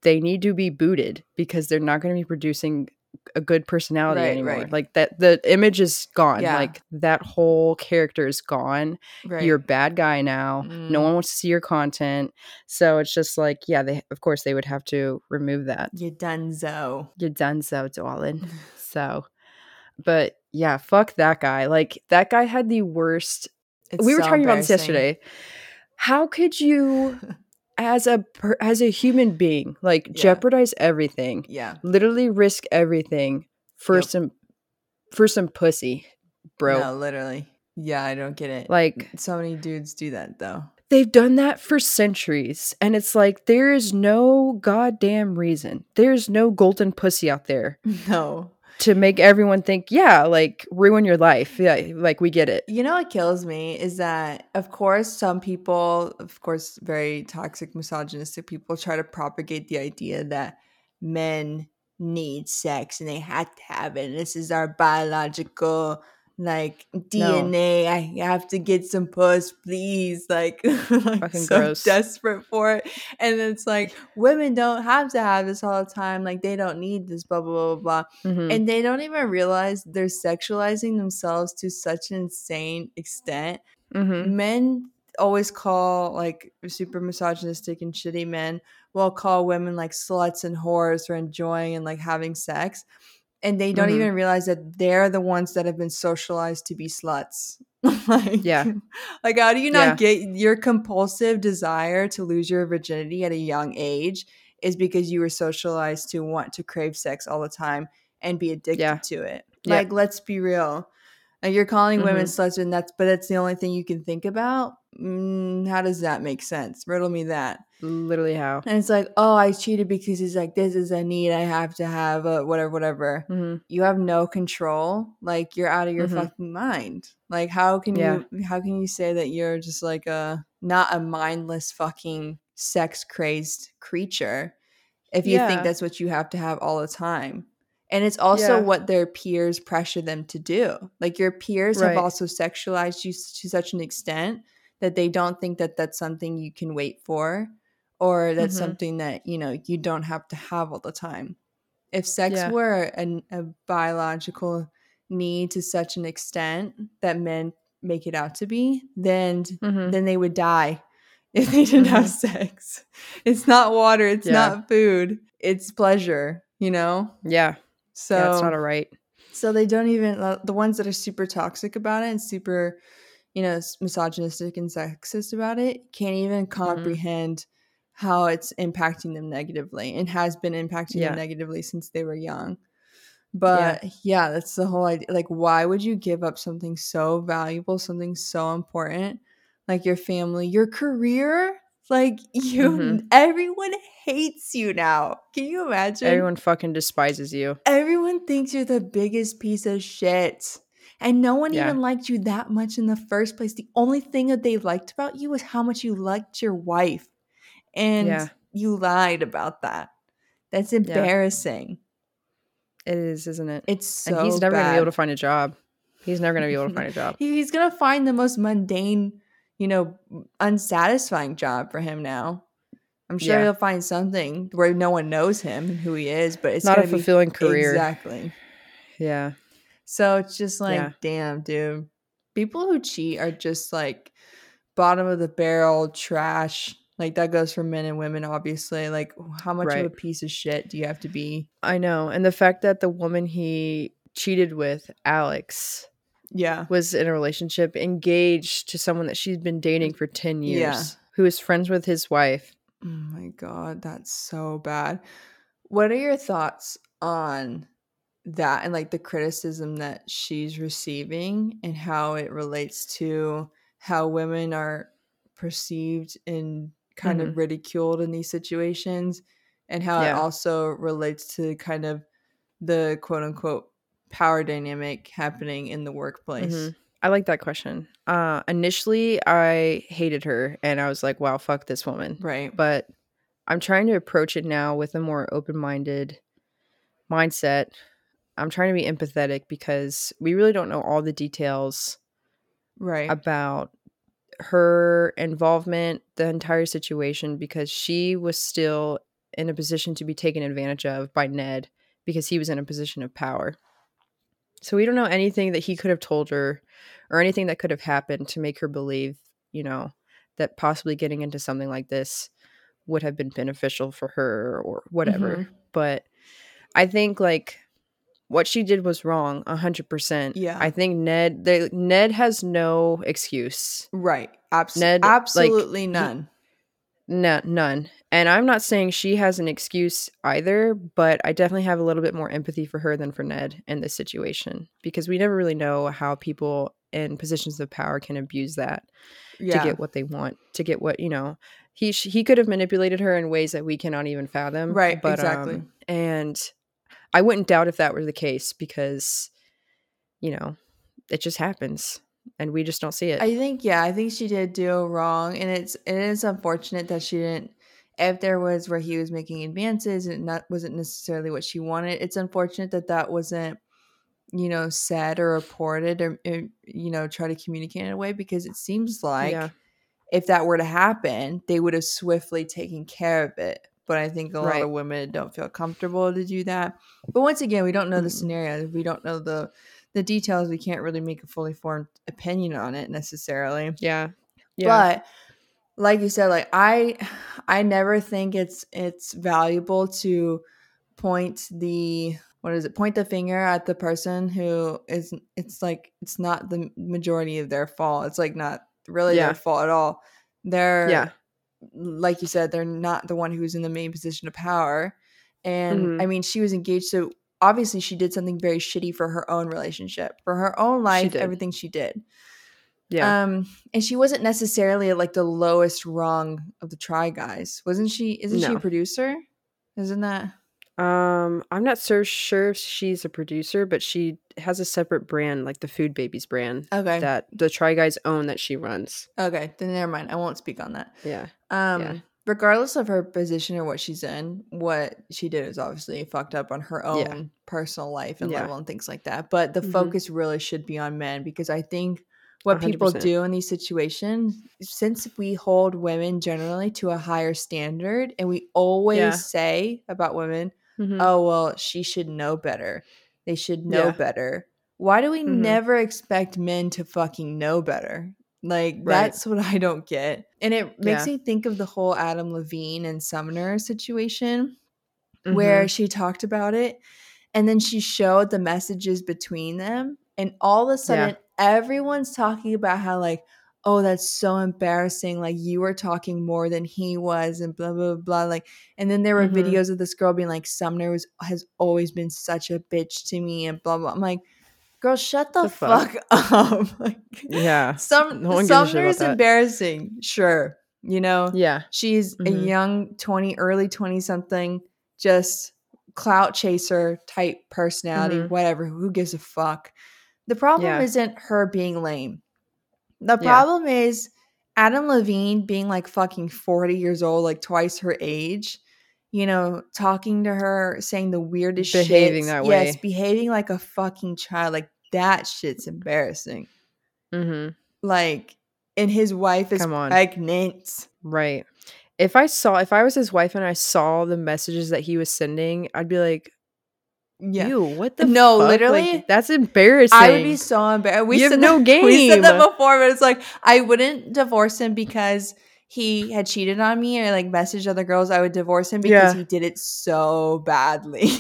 they need to be booted because they're not going to be producing a good personality Right, anymore. right. Like that the image is gone. Yeah. Like that whole character is gone. Right. You're a bad guy now. No Mm. one wants to see your content. So it's just like, yeah, they of course they would have to remove that. You done so. You're done so, darling. so but yeah, fuck that guy. Like that guy had the worst It's we were so talking about this yesterday. How could you as a per, as a human being like Yeah. jeopardize everything Yeah. literally risk everything for Yep. some for some pussy bro No, literally. Yeah, I don't get it. like so many dudes do that though. they've done that for centuries and it's like there is no goddamn reason there's no golden pussy out there No. To make everyone think yeah like ruin your life yeah like we get it You know what kills me is that, of course, some people, of course, very toxic, misogynistic people try to propagate the idea that men need sex and they have to have it. And this is our biological, like DNA. I have to get some puss, please. Like, like Fucking so gross. desperate for it. And it's like women don't have to have this all the time. Like they don't need this. Blah blah blah blah. Mhm. And they don't even realize they're sexualizing themselves to such an insane extent. Mhm. Men always call like super misogynistic and shitty men will call women like sluts and whores for enjoying and like having sex. And they don't Mhm. even realize that they're the ones that have been socialized to be sluts. like, Yeah. Like, how do you not Yeah. get your compulsive desire to lose your virginity at a young age? Is because you were socialized to want to crave sex all the time and be addicted Yeah. to it. Yeah. Like, let's be real. Like, you're calling women Mhm. sluts, and that's but that's the only thing you can think about. Mm, how does that make sense? Riddle me that. literally how And it's like, oh, I cheated because it's like this is a need I have to have, uh, whatever, whatever Mhm. you have no control like you're out of your Mhm. fucking mind like how can Yeah. you how can you say that you're just like a not a mindless fucking sex crazed creature if you Yeah. think that's what you have to have all the time and it's also Yeah. what their peers pressure them to do like your peers Right. have also sexualized you to such an extent that they don't think that that's something you can wait for or that's Mhm. something that you know you don't have to have all the time if sex Yeah. were a, a biological need to such an extent that men make it out to be then Mhm. then they would die if they didn't have sex it's not water it's Mm-hmm. Yeah. not food it's pleasure you know yeah so yeah it's not a right so they don't even uh, the ones that are super toxic about it and super you know misogynistic and sexist about it can't even Mm-hmm. comprehend how it's impacting them negatively and has been impacting Yeah. them negatively since they were young but yeah. that's the whole idea like why would you give up something so valuable something so important like your family your career like you Mhm. everyone hates you now can you imagine everyone fucking despises you everyone thinks you're the biggest piece of shit. And no one Yeah. even liked you that much in the first place. The only thing that they liked about you was how much you liked your wife. And Yeah. you lied about that. That's embarrassing. it is isn't it It's so and he's never gonna be able to find a job he's never gonna be able to find a job He's gonna find the most mundane, you know, unsatisfying job for him now. I'm sure Yeah. he'll find something where no one knows him and who he is, but it's not a gonna be- fulfilling career Exactly. yeah So it's just like, Yeah. damn, dude. People who cheat are just like bottom of the barrel trash. Like that goes for men and women, obviously. Like, how much Right. of a piece of shit do you have to be? i know and the fact that the woman he cheated with alex Yeah. was in a relationship engaged to someone that she's been dating for 10 years Yeah. who is friends with his wife Oh my god, that's so bad. What are your thoughts on that and like the criticism that she's receiving and how it relates to how women are perceived and kind of ridiculed in these situations and how it also relates to kind of the quote unquote power dynamic happening in the workplace. Mhm. I like that question. Uh, initially, I hated her, and I was like, "Wow, fuck this woman." Right. But I'm trying to approach it now with a more open-minded mindset. I'm trying to be empathetic because we really don't know all the details right. about her involvement, the entire situation, because she was still in a position to be taken advantage of by Ned because he was in a position of power. So we don't know anything that he could have told her or anything that could have happened to make her believe, you know, that possibly getting into something like this would have been beneficial for her or whatever. Mhm. But I think like what she did was wrong 100%. Yeah. I think Ned they, Ned has no excuse. Right. Abs- Ned, like, absolutely he- none. No, none. And I'm not saying she has an excuse either, but I definitely have a little bit more empathy for her than for Ned in this situation because we never really know how people in positions of power can abuse that yeah. to get what they want, to get what, you know, he sh- he could have manipulated her in ways that we cannot even fathom. Right, But, exactly. um, and I wouldn't doubt if that were the case because, you know, it just happens and we just don't see it. I think yeah, I think she did do wrong, and it's it is unfortunate that she didn't. If there was where he was making advances and not wasn't necessarily what she wanted, it's unfortunate that that wasn't, you know, said or reported or, or you know try to communicate in a way because it seems like Yeah. if that were to happen, they would have swiftly taken care of it. But I think a lot Right. of women don't feel comfortable to do that. But once again, we don't know the Mm-mm. scenario. We don't know the the details. We can't really make a fully formed opinion on it necessarily. yeah. Yeah. But like you said, like I I never think it's it's valuable to point the what is it point the finger at the person who is it's like it's not the majority of their fault it's like not really Yeah. their fault at all they're yeah. Like you said they're not the one who's in the main position of power and Mhm. i mean she was engaged so obviously she did something very shitty for her own relationship for her own life everything she did Yeah. um, and she wasn't necessarily like the lowest rung of the Try Guys, wasn't she? Isn't she a producer? Isn't that Um, I'm not so sure if she's a producer, but she has a separate brand, like the Food Babies brand, okay? that the Try Guys own that she runs. okay, then never mind. I won't speak on that. Yeah. Um, Yeah. regardless of her position or what she's in, what she did is obviously fucked up on her own Yeah. personal life and Yeah. level and things like that. But the Mhm. focus really should be on men because I think what people 100%. do in these situations, since we hold women generally to a higher standard, and we always say about women, Mhm. oh well she should know better they should know Yeah. better why do we Mhm. never expect men to fucking know better like Right. that's what i don't get and it makes Yeah. me think of the whole adam levine and sumner situation where Mhm. she talked about it and then she showed the messages between them and all of a sudden everyone's talking about how like oh that's so embarrassing like you were talking more than he was and blah blah blah like and then there were Mhm. videos of this girl being like sumner was has always been such a bitch to me and blah blah i'm like girl shut the, The fuck? fuck, up like yeah. some No one gives a shit sumner is embarrassing sure you know Yeah. She's a Mhm. young 20, early 20 something, just clout chaser type personality, Mhm. whatever. Who gives a fuck? The problem Yeah. isn't her being lame. The Yeah. problem is Adam Levine being like fucking 40 years old, like twice her age, you know, talking to her, saying the weirdest shit. Behaving that way. Yes, behaving like a fucking child. Like that shit's embarrassing. Mm-hmm. Like, and his wife is Come on. pregnant. Right. If I saw, if I was his wife and I saw the messages that he was sending, I'd be like, Yeah. "Ew, what the? No, fuck? Like, literally, that's embarrassing." I would be so embarrassed. We You have said no that, We said that before, but it's like I wouldn't divorce him because he had cheated on me or like messaged other girls. I would divorce him because Yeah. he did it so badly.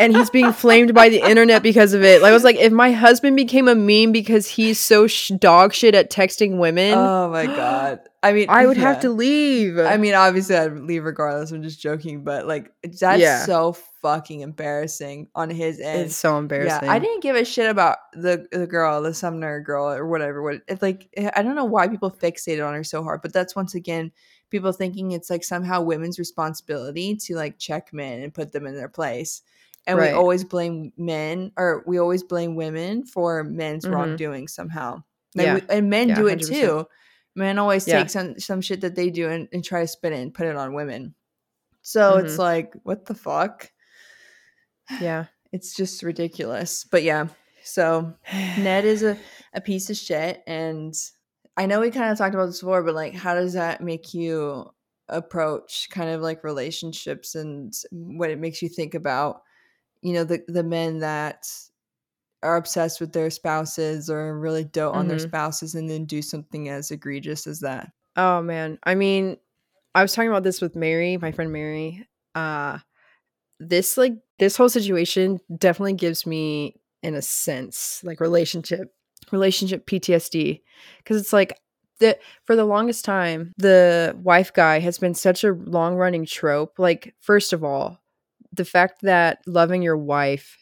and he's being flamed by the internet because of it. Like I was like, if my husband became a meme because he's so sh- dog shit at texting women, oh my god! I mean, I would yeah. have to leave. I mean, obviously, I'd leave regardless. I'm just joking, but like that's Yeah. so fucking embarrassing on his end. it's so embarrassing. Yeah, I didn't give a shit about the the girl, the Sumner girl, or whatever. What it's like? eh, I don't know why people fixated on her so hard, but that's once again people thinking it's like somehow women's responsibility to like check men and put them in their place. And Right. we always blame men, or we always blame women for men's Mhm. wrongdoing somehow. Like Yeah. we, and men Yeah, do it 100%. too. Men always Yeah. take some some shit that they do and, and try to spin it and put it on women. So it's Mhm. like, what the fuck? Yeah. It's just ridiculous. But yeah, so Ned is a, a piece of shit. And I know we kind of talked about this before, but like, how does that make you approach kind of like relationships and what it makes you think about you know the the men that are obsessed with their spouses or really dote on their Mhm. spouses and then do something as egregious as that. Oh man. I mean, I was talking about this with Mary, my friend Mary. Uh this like this whole situation definitely gives me in a sense like relationship relationship PTSD cuz it's like the for the longest time the wife guy has been such a long running trope. Like first of all, the fact that loving your wife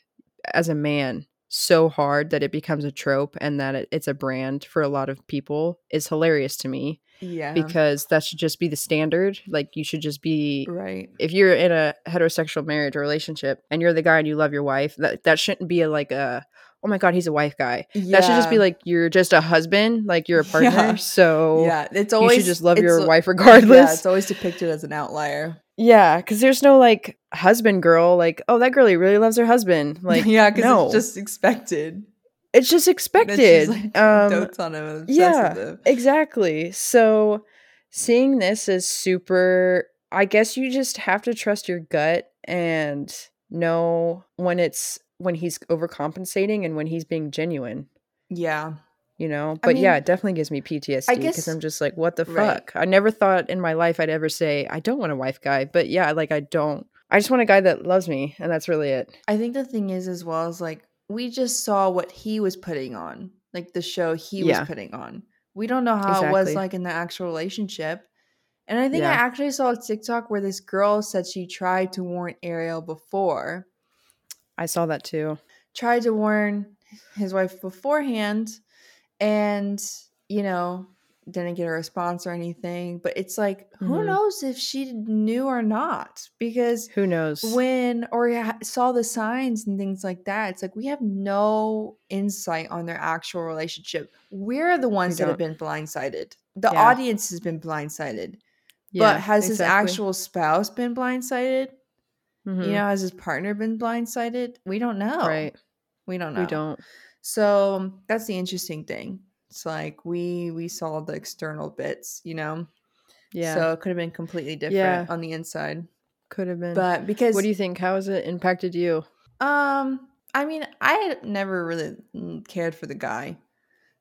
as a man so hard that it becomes a trope and that it, it's a brand for a lot of people is hilarious to me Yeah. because that should just be the standard. Like you should just be right. if you're in a heterosexual marriage or relationship and you're the guy and you love your wife, that that shouldn't be a, like a oh my god, he's a wife guy. That should just be like you're just a husband, like you're a partner. Yeah. So yeah, it's always you should just love your wife Yeah, regardless. it's always depicted as an outlier. Yeah, because there's no like husband girl, like, oh, that girlie really loves her husband. Like, yeah, because no. it's just expected. it's just expected. she's, like, um, him. yeah, exactly. So seeing this is super. I guess you just have to trust your gut and know when it's when he's overcompensating and when he's being genuine. Yeah. You know, I but yeah, it definitely gives me PTSD because I'm just like, what the Right. fuck? I never thought in my life I'd ever say I don't want a wife guy, but yeah, like I don't. I just want a guy that loves me, and that's really it. I think the thing is as well is like we just saw what he was putting on, like the show he Yeah. was putting on. We don't know how it was like in the actual relationship. And I think I actually saw a TikTok where this girl said she tried to warn Ariel before, I saw that too. tried to warn his wife beforehand, and you know, didn't get a response or anything. But it's like, who Mhm. knows if she knew or not? Because Who knows? when or saw the signs and things like that it's like we have no insight on their actual relationship we're the ones that have been blindsided the Yeah. audience has been blindsided Yeah, but has his actual spouse been blindsided Mhm. you know has his partner been blindsided we don't know right? we don't know We don't. So that's the interesting thing it's like we we saw the external bits you know Yeah, so it could have been completely different Yeah. on the inside could have been. but because what do you think? How has it impacted you? Um, I mean, I had never really mm, cared for the guy,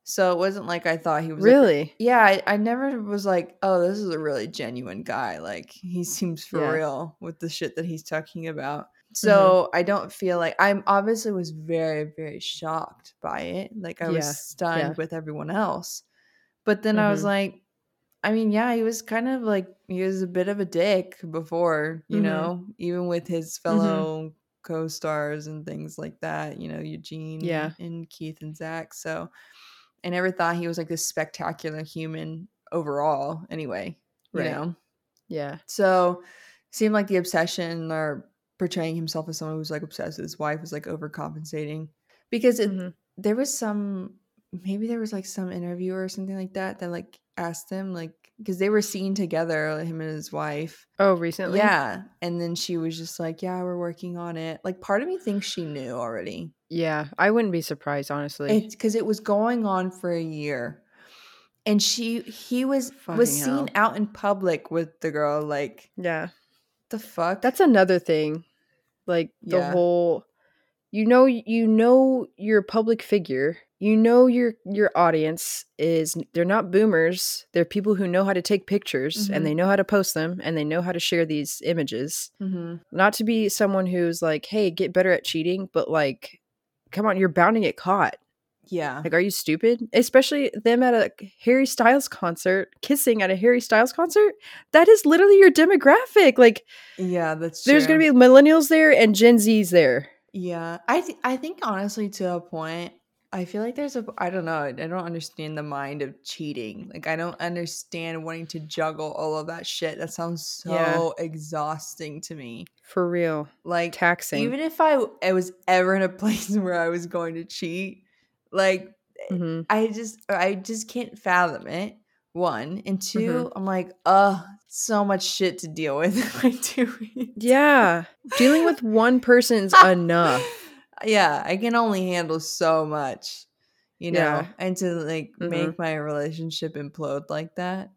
so it wasn't like I thought he was like- Really? yeah, I, I never was like, oh, this is a really genuine guy. Like he seems for Yeah. real with the shit that he's talking about. So I don't feel like I'm obviously was very very shocked by it. Like I was stunned yeah. with everyone else, but then I was Mhm. like. I mean, yeah, he was kind of like he was a bit of a dick before, you Mhm. know, even with his fellow co-stars and things like that, you know, Eugene Yeah. and Keith and Zach. So I never thought he was like this spectacular human overall, anyway. You Right. know? Yeah. So seemed like the obsession or portraying himself as someone who's like obsessed with his wife was like overcompensating. Because it, Mhm. there was some maybe there was like some interview or something like that that like asked him like because they were seen together him and his wife Oh, recently? yeah and then she was just like yeah we're working on it like part of me thinks she knew already Yeah. I wouldn't be surprised, honestly. because it was going on for a year and she he was Fucking was seen hell. out in public with the girl like yeah. the fuck That's another thing. Like the Yeah. whole you know you know you're a public figure. You know your your audience is they're not boomers. They're people who know how to take pictures Mhm. and they know how to post them and they know how to share these images. hmm Not to be someone who's like, "Hey, get better at cheating," but like come on, you're bound to get caught. Yeah Like, are you stupid? Especially them at a Harry Styles concert, kissing at a Harry Styles concert. That is literally your demographic. Like, yeah that's there's true. to be millennials there and Gen Z's there. Yeah, I th- I think honestly to a point, I feel like there's a I don't know, I don't understand the mind of cheating. Like I don't understand wanting to juggle all of that shit. That sounds so Yeah. exhausting to me. For real. Like Taxing. even if I I was ever in a place where I was going to cheat, like hmm I just I just can't fathom it. One and 2 Mhm. I'm like, uh, so much shit to deal with if I do it. Yeah. Dealing with one person's enough. yeah, I can only handle so much, you know, Yeah. and to like Mhm. make my relationship implode like that.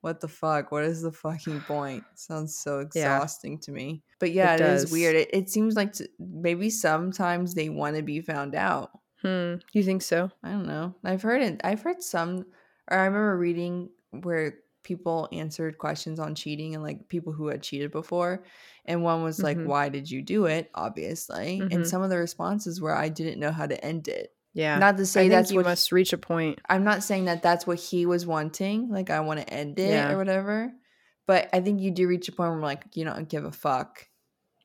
what the fuck? What is the fucking point? Sounds so Yeah. exhausting to me. But yeah, It it is weird. It, it seems like t- maybe sometimes they want to be found out. Hmm. You think so? I don't know. I've heard it. I've heard some, or I remember reading where people answered questions on cheating and like people who had cheated before. And one was like, Mhm. why did you do it? Obviously. And Mhm. some of the responses were, I didn't know how to end it. Yeah. Not to say that's you what must reach a point. I'm not saying that that's what he was wanting. Like, I want to end it Yeah. or whatever. But I think you do reach a point where like, you don't give a fuck.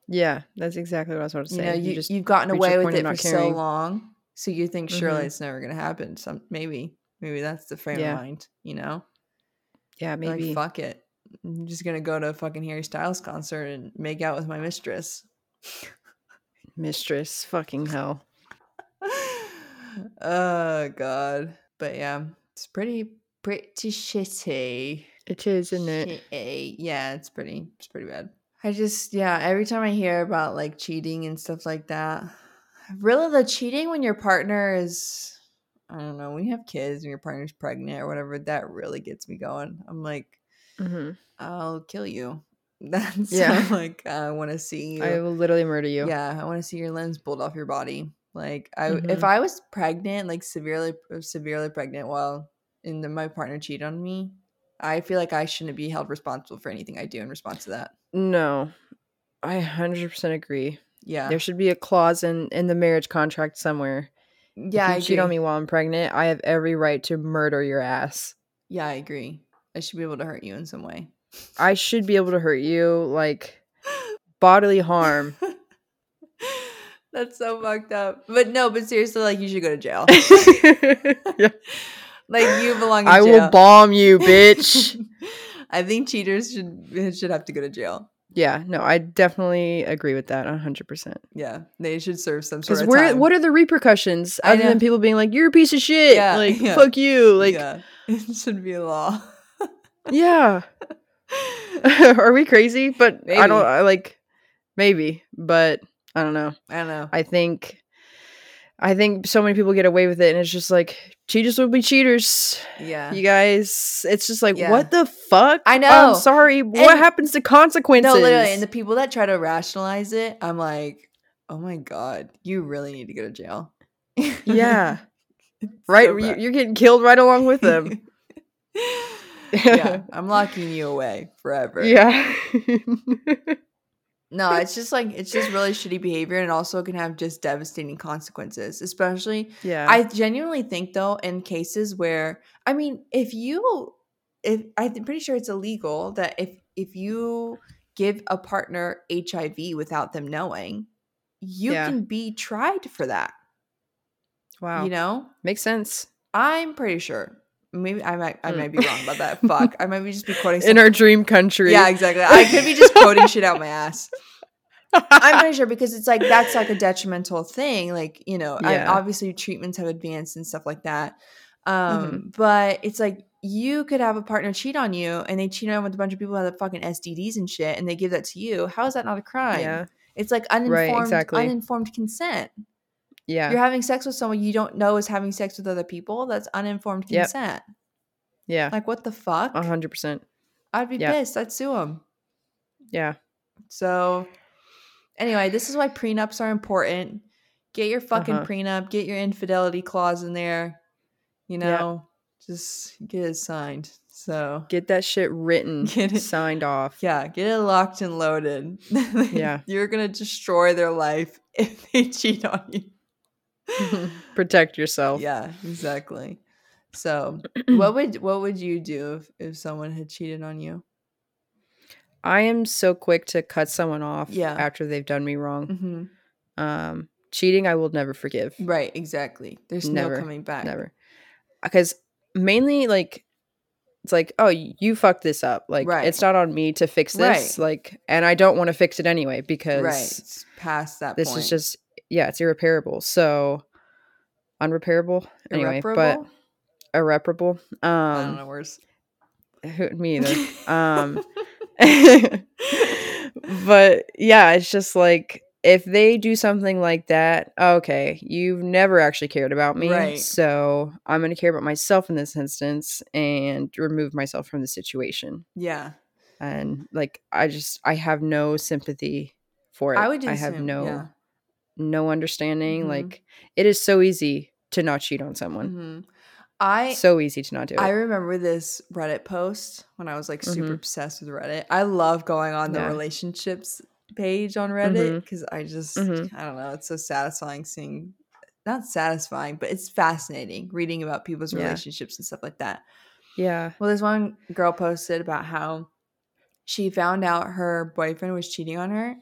Yeah, that's exactly what I was about to You say. know, you you, just you've gotten away with it for so long. So you think surely Mhm. it's never going to happen. Some maybe, maybe that's the frame Yeah. of mind, you know? yeah, maybe. Like, fuck it. I'm just going to go to a fucking Harry Styles concert and make out with my mistress. Mistress, fucking hell. oh, God. But yeah, it's pretty, pretty shitty. It is, isn't it? Shitty. Yeah, it's pretty, it's pretty bad. I just, yeah, every time I hear about like cheating and stuff like that, really the cheating when your partner is, I don't know, when you have kids and your partner's pregnant or whatever, that really gets me going. I'm like, hmm I'll kill you. That's Yeah. like I want to see you. I will literally murder you. Yeah, I want to see your limbs pulled off your body. Like I, if Mhm. I was pregnant, like severely, severely pregnant, while and then my partner cheated on me, I feel like I shouldn't be held responsible for anything I do in response to that. No, I hundred percent agree. Yeah, There should be a clause in in the marriage contract somewhere. yeah, if I you cheat on me while I'm pregnant, I have every right to murder your ass. Yeah, I agree. I should be able to hurt you in some way. I should be able to hurt you, like bodily harm. That's so fucked up. But no, but seriously, like you should go to jail. Yeah. like you belong in I jail. will bomb you, bitch. I think cheaters should should have to go to jail. Yeah, no, I definitely agree with that hundred percent. Yeah, they should serve some sort Because of where, time. what are the repercussions other than people being like, "You're a piece of shit," Yeah, like yeah. "fuck you," like yeah, it should be a law. yeah. are we crazy? But I don't I like maybe, but I don't know. I don't know. I think I think so many people get away with it and it's just like cheaters will be cheaters. Yeah. You guys, it's just like Yeah. what the fuck? I know. I'm sorry. what happens to consequences? no, literally, and the people that try to rationalize it, I'm like, oh my god, you really need to go to jail. yeah. Right, so you, you're getting killed right along with them. yeah, I'm locking you away forever. yeah. No, it's just like it's just really shitty behavior and it also can have just devastating consequences, especially yeah. I genuinely think though in cases where I mean if you if I'm pretty sure it's illegal that if if you give a partner HIV without them knowing, you Yeah. can be tried for that. wow. You know? Makes sense. I'm pretty sure. Maybe I might I might be wrong about that. Fuck. I might be just be quoting In our dream country. Yeah, exactly. I could be just quoting shit out my ass. I'm pretty sure because it's like that's like a detrimental thing. Like you know, I, obviously treatments have advanced and stuff like that. Um, but it's like you could have a partner cheat on you, and they cheat on with a bunch of people who have fucking STDs and shit, and they give that to you. How is that not a crime? Yeah. It's like uninformed, exactly. uninformed consent. Yeah. You're having sex with someone you don't know is having sex with other people. That's uninformed Yep. consent. Yeah. Like what the fuck? Hundred percent. I'd be yeah. pissed. I'd sue them. Yeah. So, anyway, this is why prenups are important. Get your fucking Uh-huh. prenup, get your infidelity clause in there. You Yep. know, just get it signed. So, Get that shit written, Get it- signed off. yeah, get it locked and loaded. Yeah. You're going to destroy their life if they cheat on you. Protect yourself. Yeah, exactly. So, what would what would you do if, if someone had cheated on you? I am so quick to cut someone off Yeah. after they've done me wrong. Mm-hmm. Um, cheating, I will never forgive. Right, exactly. There's Never, no coming back. Never. Because mainly, like, it's like, oh, you fucked this up. Like, Right. it's not on me to fix this. Right. Like, and I don't want to fix it anyway because Right. It's past that this point. is just, yeah, it's irreparable. So, unrepairable. Anyway, Irreparable? but irreparable. I don't Um, know worse. who, me either. um, but yeah, it's just like if they do something like that, okay, you've never actually cared about me. Right. So I'm going to care about myself in this instance and remove myself from the situation. Yeah. And like, I just, I have no sympathy for it. I would just I have no, yeah. No understanding. Mhm. Like, it is so easy to not cheat on someone. Mhm. I so easy to not do it. I remember this Reddit post when I was like super Mhm. obsessed with Reddit. I love going on the Yeah. relationships page on Reddit because I just Mhm. I don't know, it's so satisfying seeing not satisfying, but it's fascinating reading about people's Yeah. relationships and stuff like that. yeah. Well, this one girl posted about how she found out her boyfriend was cheating on her.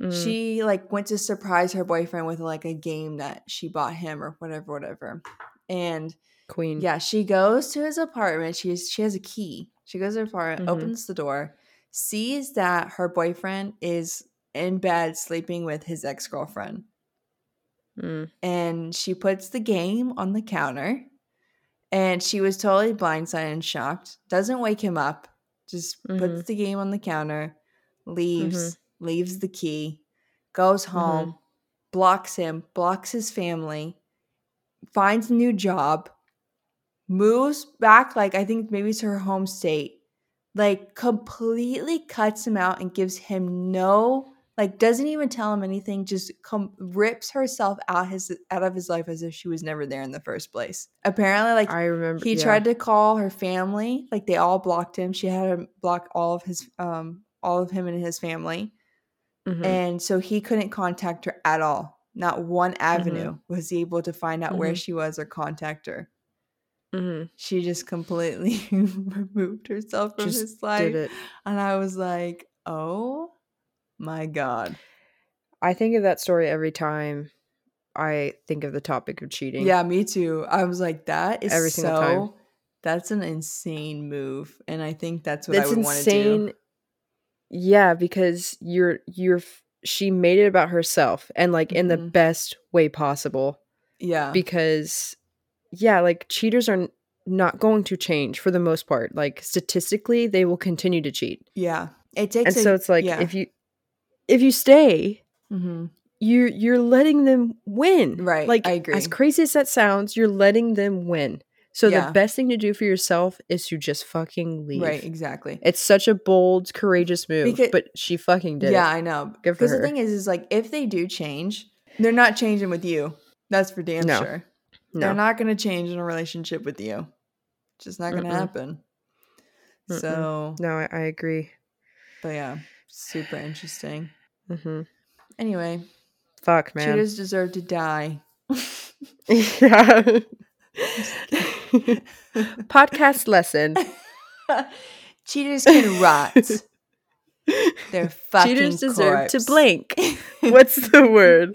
Mm. She like went to surprise her boyfriend with like a game that she bought him or whatever, whatever. And Queen. yeah, she goes to his apartment. She's she has a key. She goes to her apartment, Mhm. opens the door, sees that her boyfriend is in bed sleeping with his ex girlfriend, Mm. and she puts the game on the counter. And she was totally blindsided and shocked. Doesn't wake him up. Just puts Mhm. the game on the counter, leaves, Mm-hmm. Leaves the key, goes home, blocks him, blocks his family, finds a new job, moves back, like I think maybe to her home state, like completely cuts him out and gives him no, like doesn't even tell him anything, just com- rips herself out his out of his life as if she was never there in the first place. Apparently, like I remember. he yeah. tried to call her family, like they all blocked him. She had to block all of his um all of him and his family. Mhm. And so he couldn't contact her at all. Not one avenue Mm-hmm. was he able to find out where Mhm. she was or contact her. Mhm. She just completely removed herself from Just his life. did it. And I was like, oh my God. I think of that story every time I think of the topic of cheating. Yeah, me too. I was like, that is Every so single time. that's an insane move. And I think that's what That's I would want to do. Yeah, because you're you're she made it about herself and like in the Mhm. best way possible Yeah. because yeah, like cheaters are n- not going to change for the most part. Like statistically, they will continue to cheat. yeah. It takes And a- so it's like yeah. if you if you stay, hmm you're you're letting them win. Right, Like I agree. as crazy as that sounds, you're letting them win. So Yeah. the best thing to do for yourself is to just fucking leave. Right, exactly. It's such a bold, courageous move, Because- but she fucking did yeah, it. I know. Good for Because the thing is, is like if they do change, they're not changing with you. That's for damn No. sure. No. They're not going to change in a relationship with you. It's just not going to happen. Mm-mm. So, No, I, I agree. but yeah, super interesting. hmm Anyway, Fuck, man. cheaters deserve to die. yeah. Podcast lesson. cheaters can rot. They're fucking Cheaters deserve to corpse. blank. What's the word?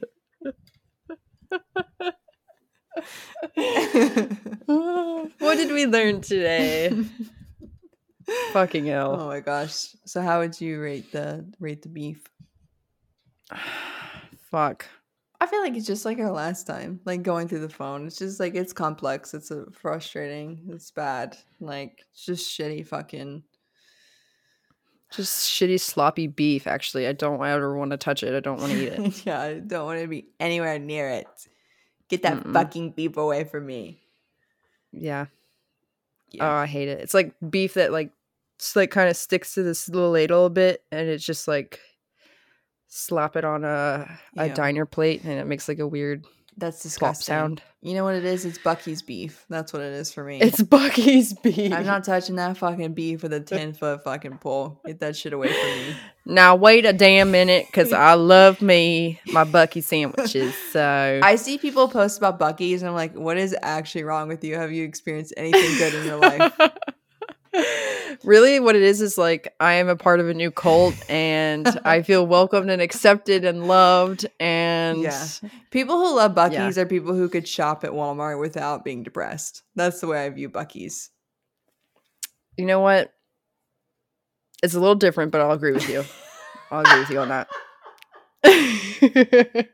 what did we learn today? Fucking hell. Oh my gosh. So how would you rate the rate the beef? Fuck. I feel like it's just like our last time, like going through the phone. It's just like it's complex. It's uh, frustrating. It's bad. Like it's just shitty fucking. Just shitty sloppy beef, actually. I don't ever want to touch it. I don't want to eat it. yeah, I don't want to be anywhere near it. Get that Mm-mm. fucking beef away from me. Yeah. Yeah. Oh, I hate it. It's like beef that like s- like kind of sticks to this little ladle a bit and it's just like slap it on a a Yeah. diner plate and it makes like a weird That's disgusting. sound. You know what it is? It's Buc-ee's beef. That's what it is for me. It's Buc-ee's beef. I'm not touching that fucking beef with a ten foot fucking pole. Get that shit away from me. Now wait a damn minute cuz I love me my Buc-ee sandwiches. So I see people post about Buc-ee's and I'm like, what is actually wrong with you? Have you experienced anything good in your life? really what it is is like i am a part of a new cult and i feel welcomed and accepted and loved and Yeah. People who love Buc-ee's are people who could shop at Walmart without being depressed. That's the way I view Buc-ee's. you know what it's a little different but i'll agree with you i'll agree with you on that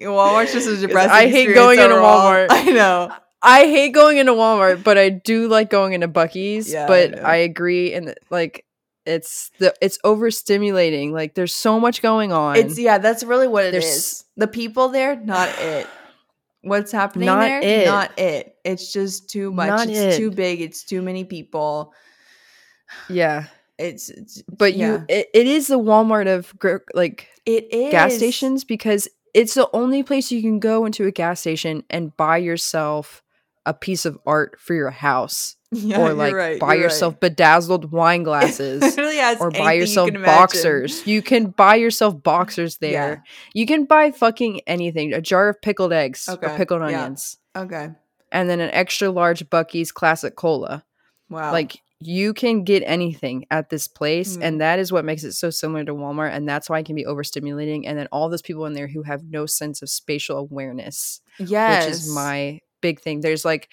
Walmart's just a depressing. I hate going into. Walmart. I know. I hate going into walmart but i do like going into buc-ee's Yeah, but know. I, agree and like it's the it's overstimulating. Like there's so much going on. It's yeah, that's really what it is. There's- The people there, not it. What's happening Not there? it. Not it. It's just too much. Not it's it. too big. It's too many people. yeah, It's, it's but yeah. you it, it is the Walmart of like it is gas stations because it's the only place you can go into a gas station and buy yourself a piece of art for your house Yeah, or like right, buy you're right. yourself bedazzled wine glasses has or buy anything you yourself boxers. You can buy yourself boxers there. Yeah. You can buy fucking anything. A jar of pickled eggs Okay, or pickled yeah. onions. Okay. And then an extra large Buc-ee's classic cola. Wow. Like you can get anything at this place Mhm. and that is what makes it so similar to Walmart and that's why it can be overstimulating and then all those people in there who have no sense of spatial awareness, yes. which is my big thing. There's like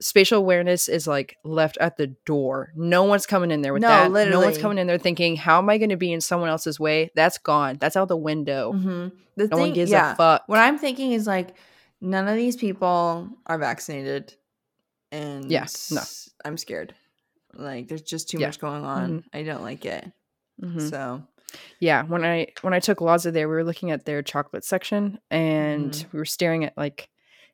spatial awareness is like left at the door. No one's coming in there with No, that. No literally. one's coming in there thinking, "How am I going to be in someone else's way?" That's gone. That's out the window. Mhm. The No thing, one gives yeah. a fuck. What I'm thinking is like none of these people are vaccinated, and Yeah, no. I'm scared. Like there's just too Yeah. much going on. I don't like it. Mhm. So yeah when i when i took laza there we were looking at their chocolate section and Mhm. we were staring at like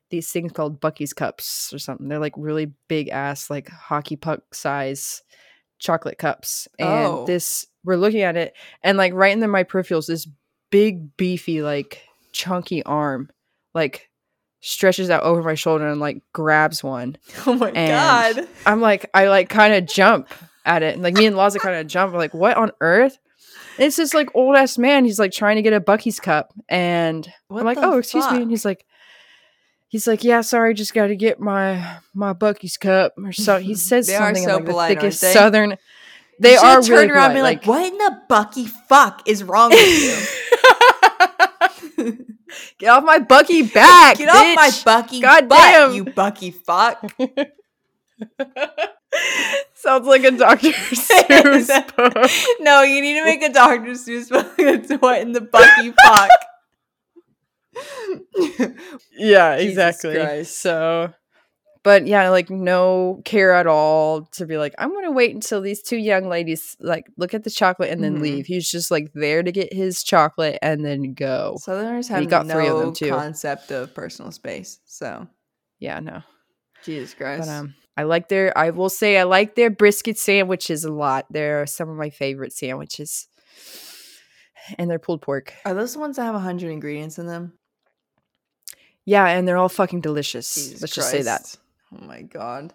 these things called buc-ee's cups or something they're like really big ass like hockey puck size chocolate cups and Oh. this we're looking at it and like right in the my peripherals this big beefy like chunky arm like stretches out over my shoulder and like grabs one oh my And- god, I'm like, I like kind of jump at it. And like me and Laza kind of jump. We're like, what on earth? And it's this like old ass man. He's like trying to get a Buc-ee's cup. And What I'm like, oh, excuse me. And he's like, he's like, yeah, sorry, just got to get my my Buc-ee's cup or so. He says They are something in so like the polite, aren't thickest they? southern. They You are should really turn around and be polite, like, "What in the Bucky fuck is wrong with you? Get off my Bucky back. Get off my. Bucky God butt, damn. you Bucky fuck." Sounds like a Dr. Seuss book. no, you need to make a Dr. Seuss book that's what in the Bucky fuck. Yeah, exactly. So, but yeah, like no care at all to be like, I'm gonna wait until these two young ladies like look at the chocolate and then Mhm. leave. He's just like there to get his chocolate and then go. Southerners And have he got no three of them, too. concept of personal space. So, Yeah, no. Jesus Christ. But um, I like their. I will say I like their brisket sandwiches a lot. They're some of my favorite sandwiches, and their pulled pork. Are those the ones that have 100 ingredients in them? Yeah, and they're all fucking delicious. Jesus Let's just say that. Oh my god.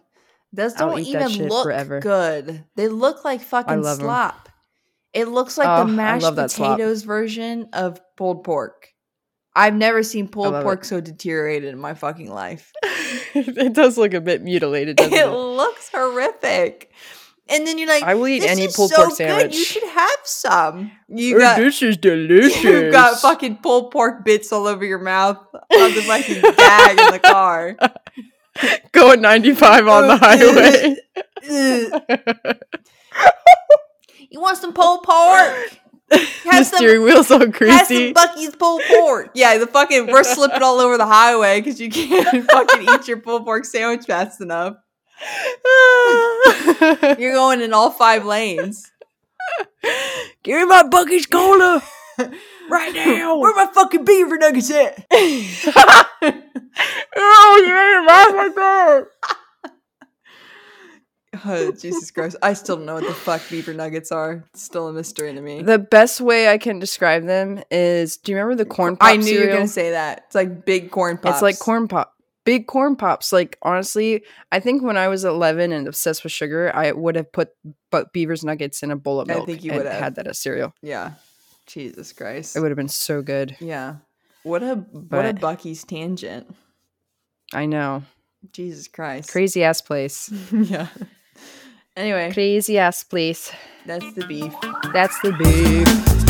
Those I'll don't even look forever. good. They look like fucking slop. It looks like Oh, the mashed that slop. potatoes version of pulled pork. I've never seen pulled pork it. so deteriorated in my fucking life. it does look a bit mutilated, doesn't it it? looks horrific. And then you're like, I will eat this any is pulled so pork good. You should have some. You Oh, got this is delicious. you got fucking pulled pork bits all over your mouth on the fucking bag in the car. going 95 on the highway. You want some pulled pork? the Have some- steering wheel's all Have some. Buc-ee's pulled pork. Yeah, the fucking we're slipping all over the highway because you can't fucking eat your pulled pork sandwich fast enough. You're going in all five lanes. Give me my Buc-ee's cola right now. Where my fucking beaver nuggets at? oh, you made it laugh like that. Oh, Jesus Christ. I still don't know what the fuck beaver nuggets are. It's still a mystery to me. The best way I can describe them is do you remember the corn pop I knew you were going to say that. It's like big corn pops. It's like corn pop. Big corn pops. Like honestly, I think when I was 11 and obsessed with sugar, I would have put but Beaver's nuggets in a bowl of milk. I think you and would have. had that as cereal. Yeah. Jesus Christ. It would have been so good. yeah. What a what a Buc-ee's tangent. I know. Jesus Christ. Crazy ass place. yeah. Anyway, Crazy ass place. that's the beef. That's the beef.